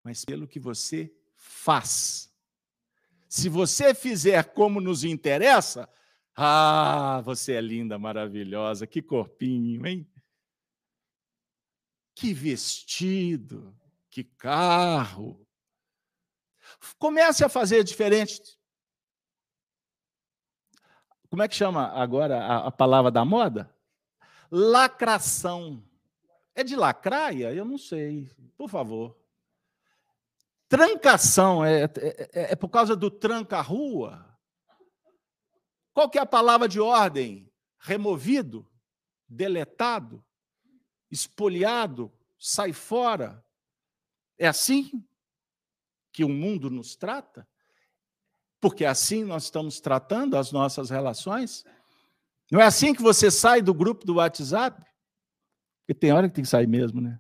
mas pelo que você faz. Se você fizer como nos interessa, ah, você é linda, maravilhosa, que corpinho, hein? Que vestido, que carro. Comece a fazer diferente. Como é que chama agora a, a palavra da moda? Lacração. É de lacraia? Eu não sei. Por favor. Trancação é, é, é, é por causa do tranca-rua? Qual que é a palavra de ordem? Removido? Deletado? espoliado, sai fora. É assim que o mundo nos trata? Porque assim nós estamos tratando as nossas relações? Não é assim que você sai do grupo do WhatsApp? Porque tem hora que tem que sair mesmo, né?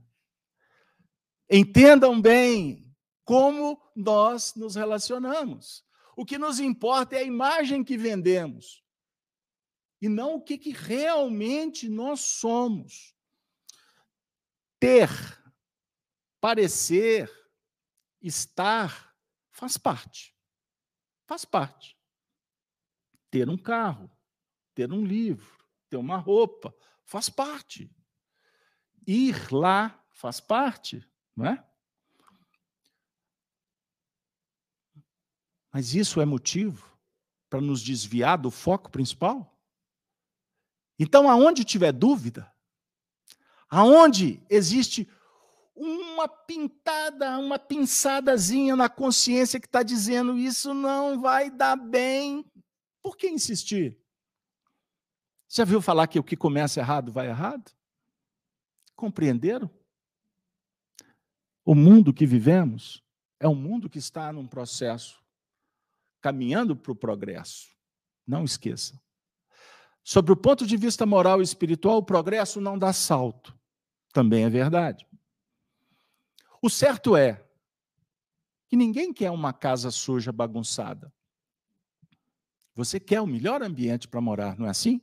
Entendam bem como nós nos relacionamos. O que nos importa é a imagem que vendemos e não o que, que realmente nós somos ter, parecer, estar, faz parte. Faz parte. Ter um carro, ter um livro, ter uma roupa, faz parte. ir lá faz parte, não é? Mas isso é motivo para nos desviar do foco principal? Então, aonde tiver dúvida, aonde existe uma pintada, uma pinçadazinha na consciência que está dizendo isso não vai dar bem, por que insistir? Já viu falar que o que começa errado vai errado? Compreenderam? O mundo que vivemos é um mundo que está num processo caminhando para o progresso. Não esqueça. Sobre o ponto de vista moral e espiritual, o progresso não dá salto. Também é verdade. O certo é que ninguém quer uma casa suja, bagunçada. Você quer o melhor ambiente para morar, não é assim?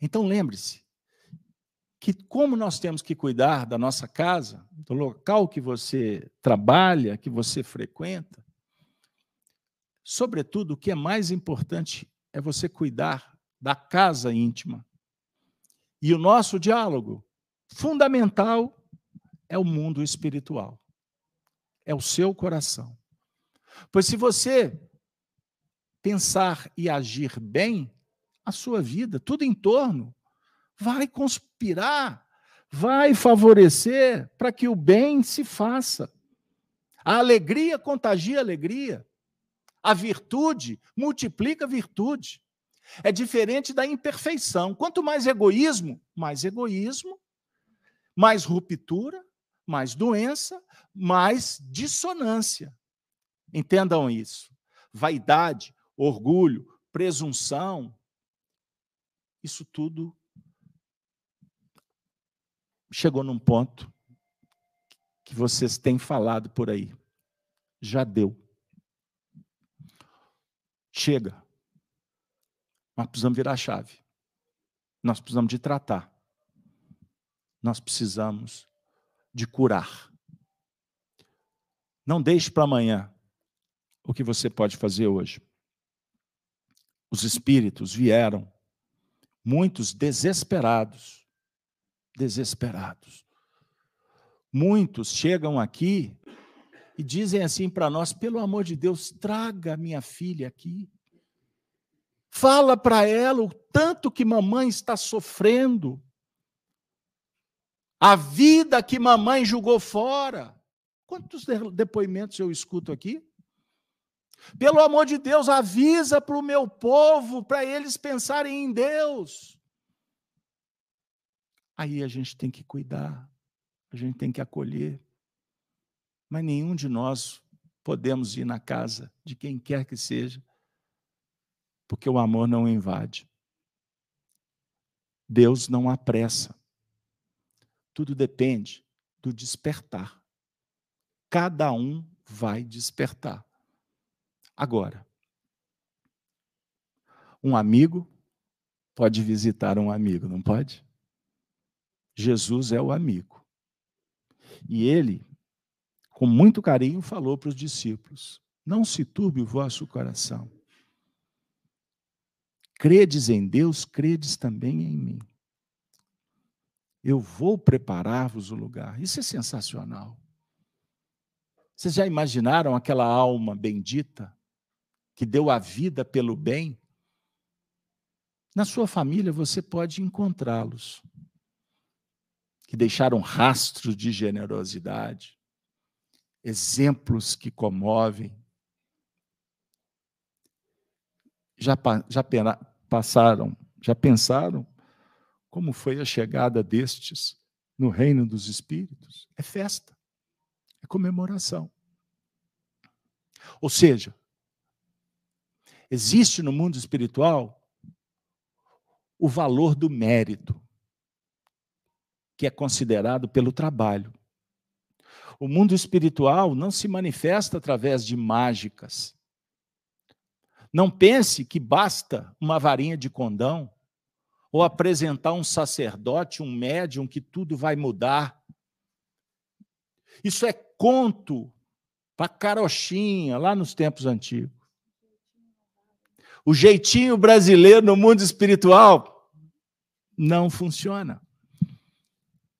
Então lembre-se que como nós temos que cuidar da nossa casa, do local que você trabalha, que você frequenta, sobretudo o que é mais importante é você cuidar da casa íntima. E o nosso diálogo fundamental é o mundo espiritual. É o seu coração. Pois se você pensar e agir bem, a sua vida, tudo em torno, vai conspirar, vai favorecer para que o bem se faça. A alegria contagia a alegria. A virtude multiplica a virtude. É diferente da imperfeição. Quanto mais egoísmo, mais egoísmo, mais ruptura, mais doença, mais dissonância. Entendam isso. Vaidade, orgulho, presunção, isso tudo chegou num ponto que vocês têm falado por aí. Já deu. Chega. Nós precisamos virar a chave. Nós precisamos de tratar. Nós precisamos de curar. Não deixe para amanhã o que você pode fazer hoje. Os espíritos vieram, muitos desesperados. Desesperados. Muitos chegam aqui e dizem assim para nós: pelo amor de Deus, traga minha filha aqui. Fala para ela o tanto que mamãe está sofrendo. A vida que mamãe jogou fora. Quantos depoimentos eu escuto aqui? Pelo amor de Deus, avisa para o meu povo, para eles pensarem em Deus. Aí a gente tem que cuidar, a gente tem que acolher. Mas nenhum de nós podemos ir na casa de quem quer que seja, porque o amor não invade. Deus não apressa. Tudo depende do despertar. Cada um vai despertar. Agora, um amigo pode visitar um amigo, não pode? Jesus é o amigo. E ele, com muito carinho, falou para os discípulos: Não se turbe o vosso coração. Credes em Deus, credes também em mim. Eu vou preparar-vos o lugar. Isso é sensacional. Vocês já imaginaram aquela alma bendita que deu a vida pelo bem, na sua família você pode encontrá-los, que deixaram rastros de generosidade, exemplos que comovem. Já, já passaram, já pensaram como foi a chegada destes no reino dos espíritos? É festa, é comemoração. Ou seja, Existe no mundo espiritual o valor do mérito, que é considerado pelo trabalho. O mundo espiritual não se manifesta através de mágicas. Não pense que basta uma varinha de condão ou apresentar um sacerdote, um médium, que tudo vai mudar. Isso é conto para carochinha, lá nos tempos antigos. O jeitinho brasileiro no mundo espiritual não funciona.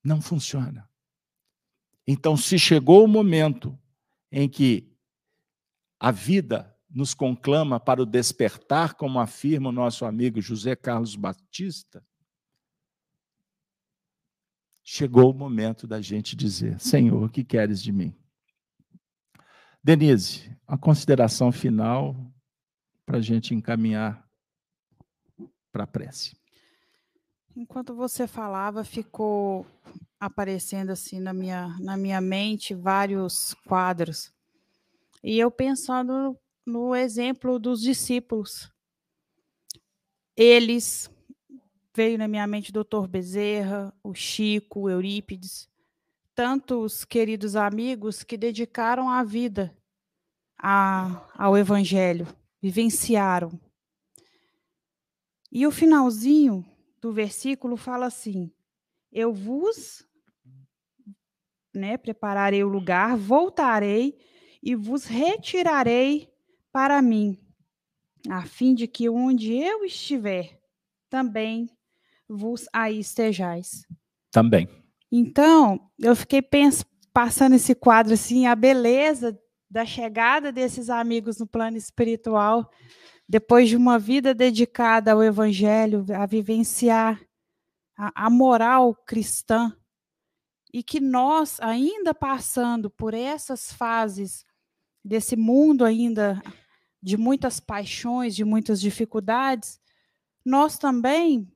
Não funciona. Então, se chegou o momento em que a vida nos conclama para o despertar, como afirma o nosso amigo José Carlos Batista, chegou o momento da gente dizer: Senhor, o que queres de mim? Denise, a consideração final para a gente encaminhar para a prece. Enquanto você falava, ficou aparecendo assim na minha, na minha mente vários quadros. E eu pensando no exemplo dos discípulos. Eles veio na minha mente o doutor Bezerra, o Chico, o Eurípides, tantos queridos amigos que dedicaram a vida a, ao evangelho, vivenciaram. E o finalzinho do versículo fala assim: Eu vos né, prepararei o lugar, voltarei e vos retirarei para mim, a fim de que onde eu estiver, também vos aí estejais. Também. Então, eu fiquei pens passando esse quadro assim, a beleza da chegada desses amigos no plano espiritual, depois de uma vida dedicada ao evangelho, a vivenciar a, a moral cristã, e que nós, ainda passando por essas fases desse mundo ainda de muitas paixões, de muitas dificuldades, nós também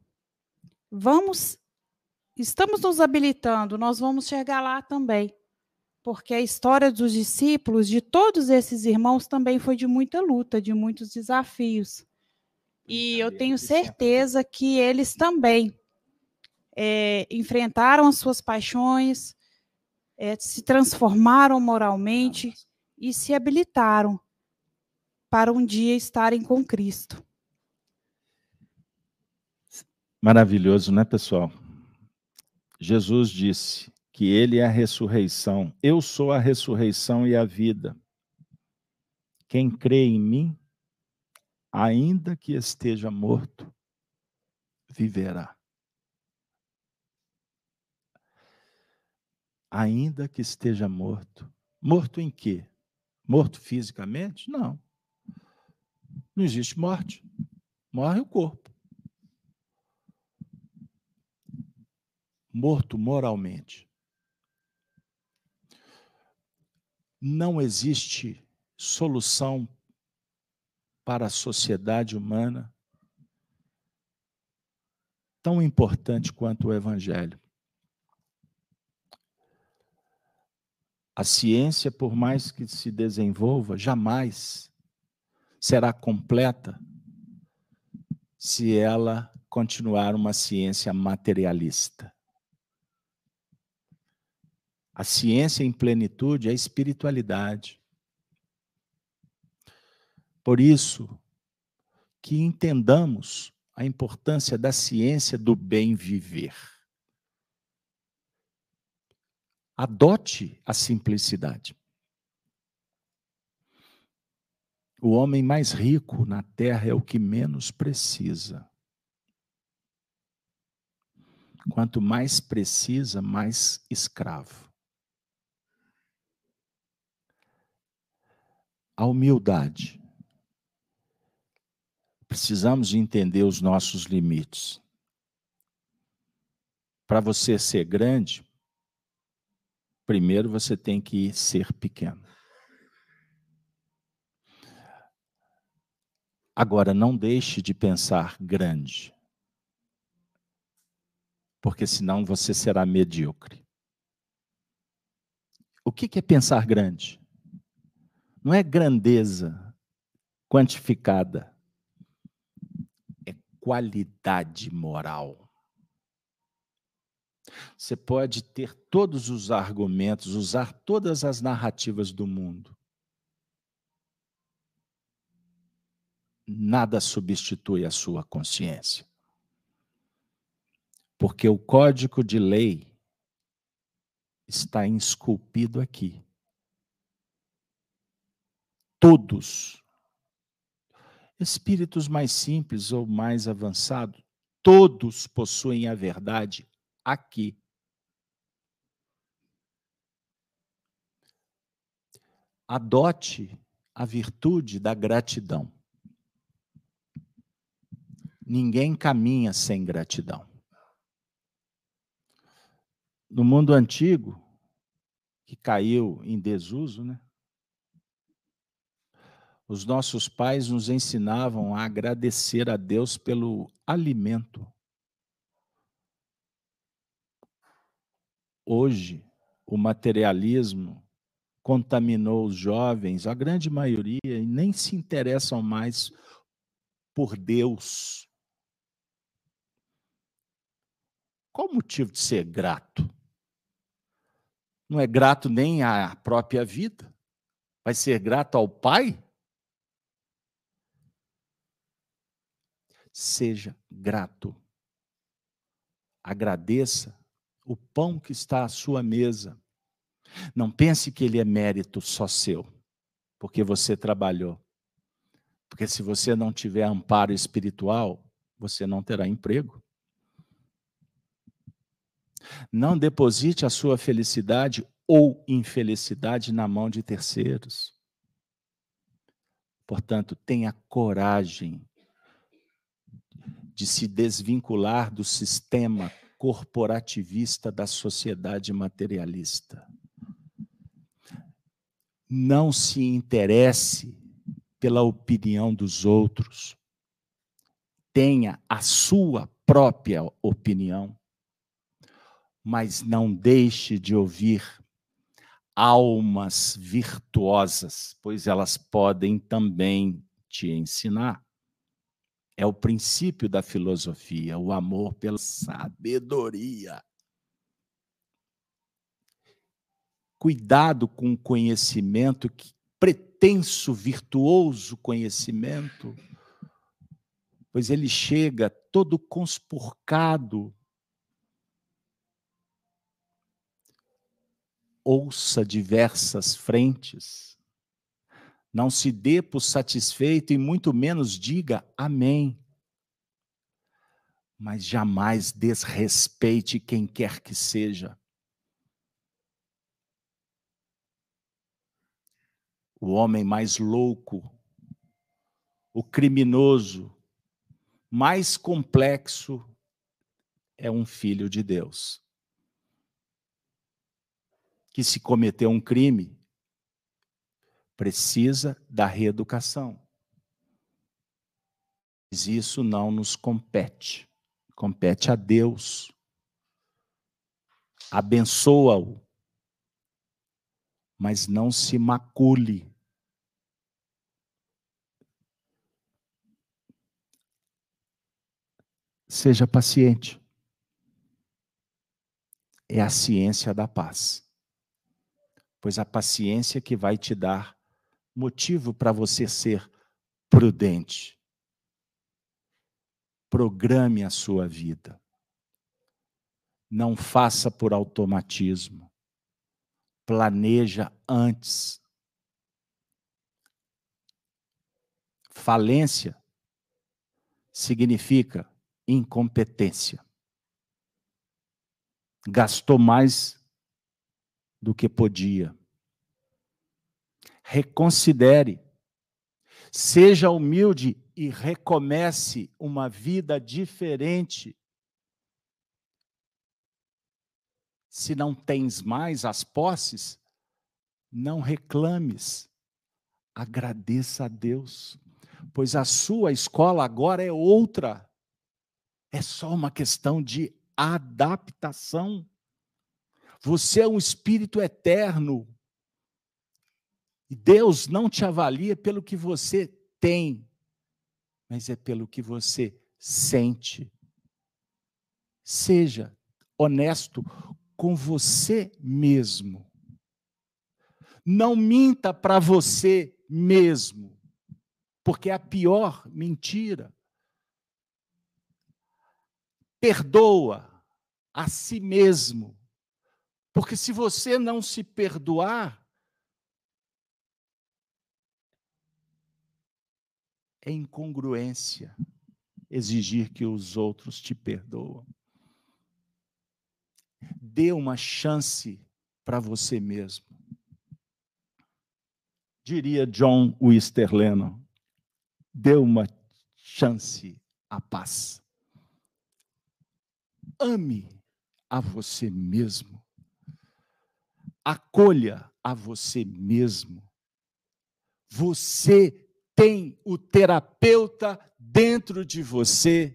vamos estamos nos habilitando, nós vamos chegar lá também. Porque a história dos discípulos, de todos esses irmãos, também foi de muita luta, de muitos desafios. E eu tenho certeza que eles também é, enfrentaram as suas paixões, é, se transformaram moralmente e se habilitaram para um dia estarem com Cristo. Maravilhoso, né, pessoal? Jesus disse que ele é a ressurreição. Eu sou a ressurreição e a vida. Quem crê em mim, ainda que esteja morto, viverá. Ainda que esteja morto. Morto em quê? Morto fisicamente? Não. Não existe morte. Morre o corpo. morto moralmente. Não existe solução para a sociedade humana tão importante quanto o Evangelho. A ciência, por mais que se desenvolva, jamais será completa se ela continuar uma ciência materialista. A ciência em plenitude é a espiritualidade. Por isso, que entendamos a importância da ciência do bem viver. Adote a simplicidade. O homem mais rico na terra é o que menos precisa. Quanto mais precisa, mais escravo. a humildade. Precisamos entender os nossos limites. Para você ser grande, primeiro você tem que ser pequeno. Agora, não deixe de pensar grande, porque senão você será medíocre. O que é pensar grande? Não é grandeza quantificada, é qualidade moral. Você pode ter todos os argumentos, usar todas as narrativas do mundo. nada substitui a sua consciência. Porque o código de lei está esculpido aqui. Todos, espíritos mais simples ou mais avançados, todos possuem a verdade aqui. Adote a virtude da gratidão. Ninguém caminha sem gratidão. No mundo antigo, que caiu em desuso, né? Os nossos pais nos ensinavam a agradecer a Deus pelo alimento. Hoje, o materialismo contaminou os jovens, a grande maioria, e nem se interessam mais por Deus. Qual o motivo de ser grato? Não é grato nem à própria vida. Vai ser grato ao Pai? Seja grato. Agradeça o pão que está à sua mesa. Não pense que ele é mérito só seu, porque você trabalhou. Porque se você não tiver amparo espiritual, você não terá emprego. Não deposite a sua felicidade ou infelicidade na mão de terceiros. Portanto, tenha coragem de se desvincular do sistema corporativista da sociedade materialista. Não se interesse pela opinião dos outros. Tenha a sua própria opinião. Mas não deixe de ouvir almas virtuosas, pois elas podem também te ensinar. É o princípio da filosofia, o amor pela sabedoria. Cuidado com o conhecimento, que pretenso, virtuoso conhecimento, pois ele chega todo conspurcado. Ouça diversas frentes não se dê por satisfeito e muito menos diga amém. Mas jamais desrespeite quem quer que seja. O homem mais louco, o criminoso, mais complexo é um filho de Deus. Que se cometeu um crime, precisa da reeducação. Mas isso não nos compete. Compete a Deus. Abençoa-o. Mas não se macule. Seja paciente. É a ciência da paz. Pois a paciência que vai te dar motivo para você ser prudente. Programe a sua vida. Não faça por automatismo. Planeja antes. Falência significa incompetência. Gastou mais do que podia reconsidere, seja humilde e recomece uma vida diferente. Se não tens mais as posses, não reclames, agradeça a Deus, pois a sua escola agora é outra. É só uma questão de adaptação. Você é um espírito eterno, e Deus não te avalia pelo que você tem, mas é pelo que você sente. Seja honesto com você mesmo. Não minta para você mesmo, porque é a pior mentira. Perdoa a si mesmo, porque se você não se perdoar, é incongruência exigir que os outros te perdoam. Dê uma chance para você mesmo. Diria John Wister Lennon, dê uma chance à paz. Ame a você mesmo. Acolha a você mesmo. Você tem o terapeuta dentro de você,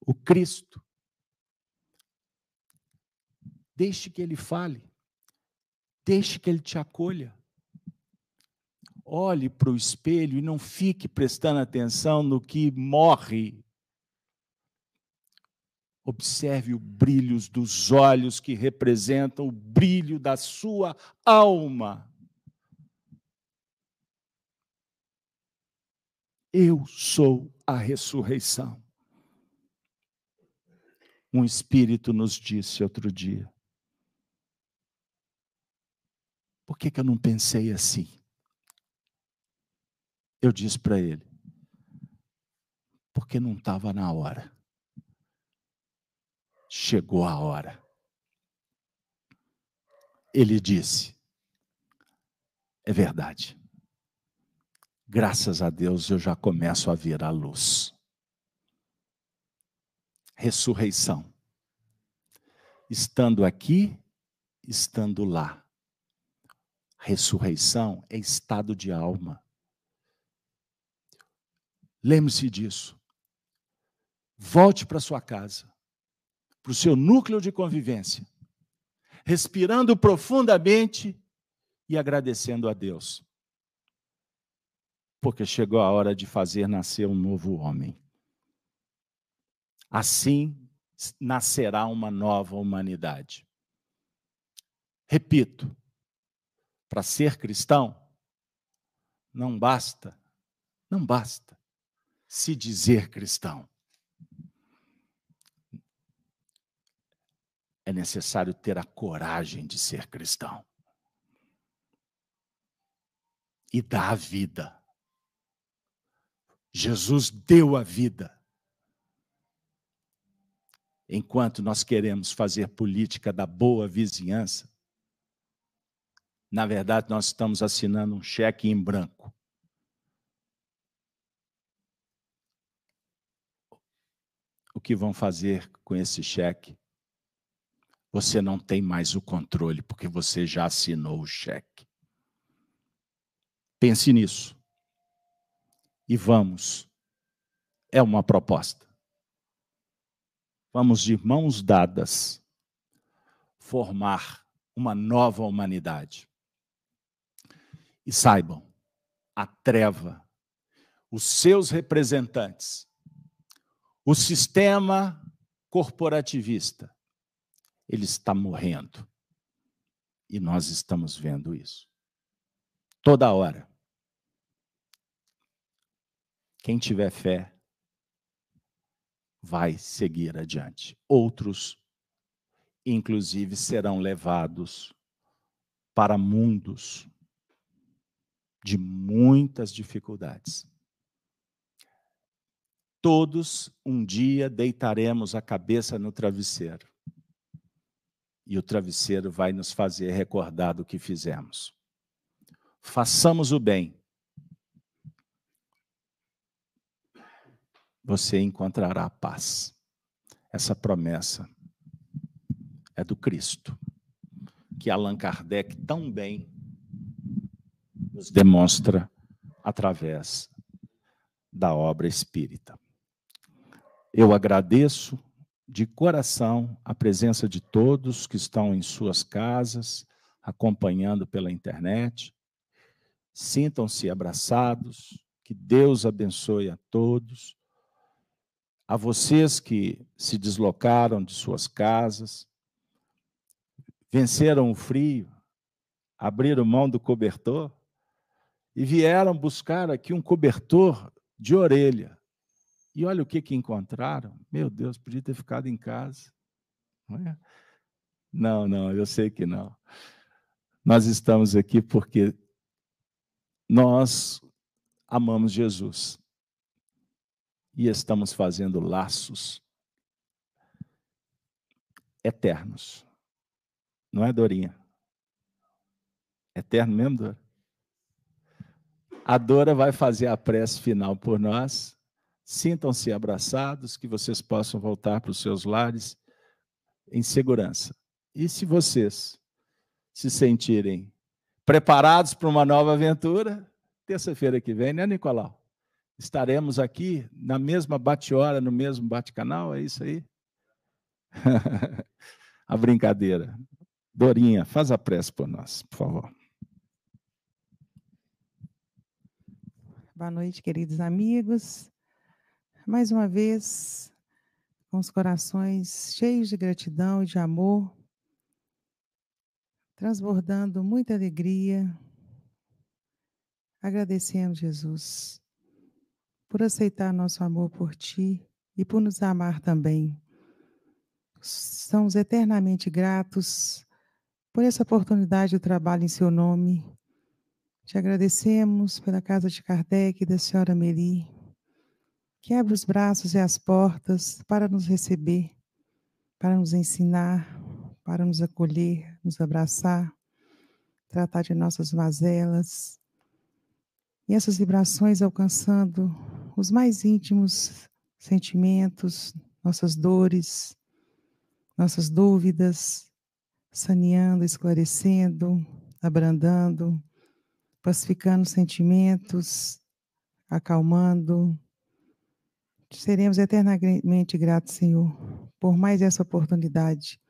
o Cristo. Deixe que ele fale. Deixe que ele te acolha. Olhe para o espelho e não fique prestando atenção no que morre. Observe o brilho dos olhos que representam o brilho da sua alma. Eu sou a ressurreição. Um espírito nos disse outro dia. Por que, que eu não pensei assim? Eu disse para ele, porque não estava na hora. Chegou a hora. Ele disse, é verdade. Graças a Deus eu já começo a ver a luz. Ressurreição. Estando aqui, estando lá Ressurreição é estado de alma. Lembre-se disso. Volte para sua casa, para o seu núcleo de convivência, respirando profundamente e agradecendo a Deus. Porque chegou a hora de fazer nascer um novo homem. Assim nascerá uma nova humanidade. Repito, para ser cristão, não basta, não basta se dizer cristão. É necessário ter a coragem de ser cristão e dar a vida. Jesus deu a vida. Enquanto nós queremos fazer política da boa vizinhança, na verdade, nós estamos assinando um cheque em branco. O que vão fazer com esse cheque? Você não tem mais o controle, porque você já assinou o cheque. Pense nisso. E vamos. É uma proposta. Vamos de mãos dadas formar uma nova humanidade. E saibam, a treva, os seus representantes, o sistema corporativista, ele está morrendo. E nós estamos vendo isso. Toda hora. Quem tiver fé vai seguir adiante. Outros, inclusive, serão levados para mundos de muitas dificuldades. Todos um dia deitaremos a cabeça no travesseiro. E o travesseiro vai nos fazer recordar do que fizemos. Façamos o bem. Você encontrará paz. Essa promessa é do Cristo, que Allan Kardec tão bem nos demonstra através da obra espírita. Eu agradeço de coração a presença de todos que estão em suas casas, acompanhando pela internet. Sintam-se abraçados, que Deus abençoe a todos. A vocês que se deslocaram de suas casas, venceram o frio, abriram mão do cobertor, e vieram buscar aqui um cobertor de orelha. E olha o que, que encontraram. Meu Deus, podia ter ficado em casa. Não, é? não, não, eu sei que não. Nós estamos aqui porque nós amamos Jesus e estamos fazendo laços eternos. Não é, Dorinha? Eterno mesmo, Dora? A Dora vai fazer a prece final por nós. Sintam-se abraçados, que vocês possam voltar para os seus lares em segurança. E se vocês se sentirem preparados para uma nova aventura, terça-feira que vem, né, Nicolau? Estaremos aqui na mesma bate-hora, no mesmo bate-canal, é isso aí? a brincadeira. Dorinha, faz a prece por nós, por favor. Boa noite, queridos amigos. Mais uma vez, com os corações cheios de gratidão e de amor, transbordando muita alegria, agradecemos, Jesus, por aceitar nosso amor por Ti e por nos amar também. Somos eternamente gratos por essa oportunidade de trabalho em Seu nome te agradecemos pela casa de Kardec e da senhora Meri, que abre os braços e as portas para nos receber, para nos ensinar, para nos acolher, nos abraçar, tratar de nossas mazelas. E essas vibrações alcançando os mais íntimos sentimentos, nossas dores, nossas dúvidas, saneando, esclarecendo, abrandando, pacificando sentimentos, acalmando. Seremos eternamente gratos, Senhor, por mais essa oportunidade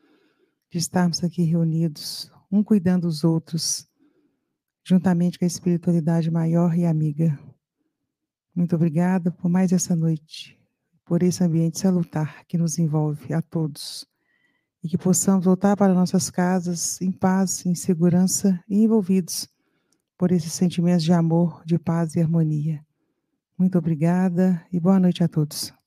de estarmos aqui reunidos, um cuidando dos outros, juntamente com a espiritualidade maior e amiga. Muito obrigada por mais essa noite, por esse ambiente salutar que nos envolve a todos. E que possamos voltar para nossas casas em paz, em segurança e envolvidos por esses sentimentos de amor, de paz e harmonia. Muito obrigada e boa noite a todos.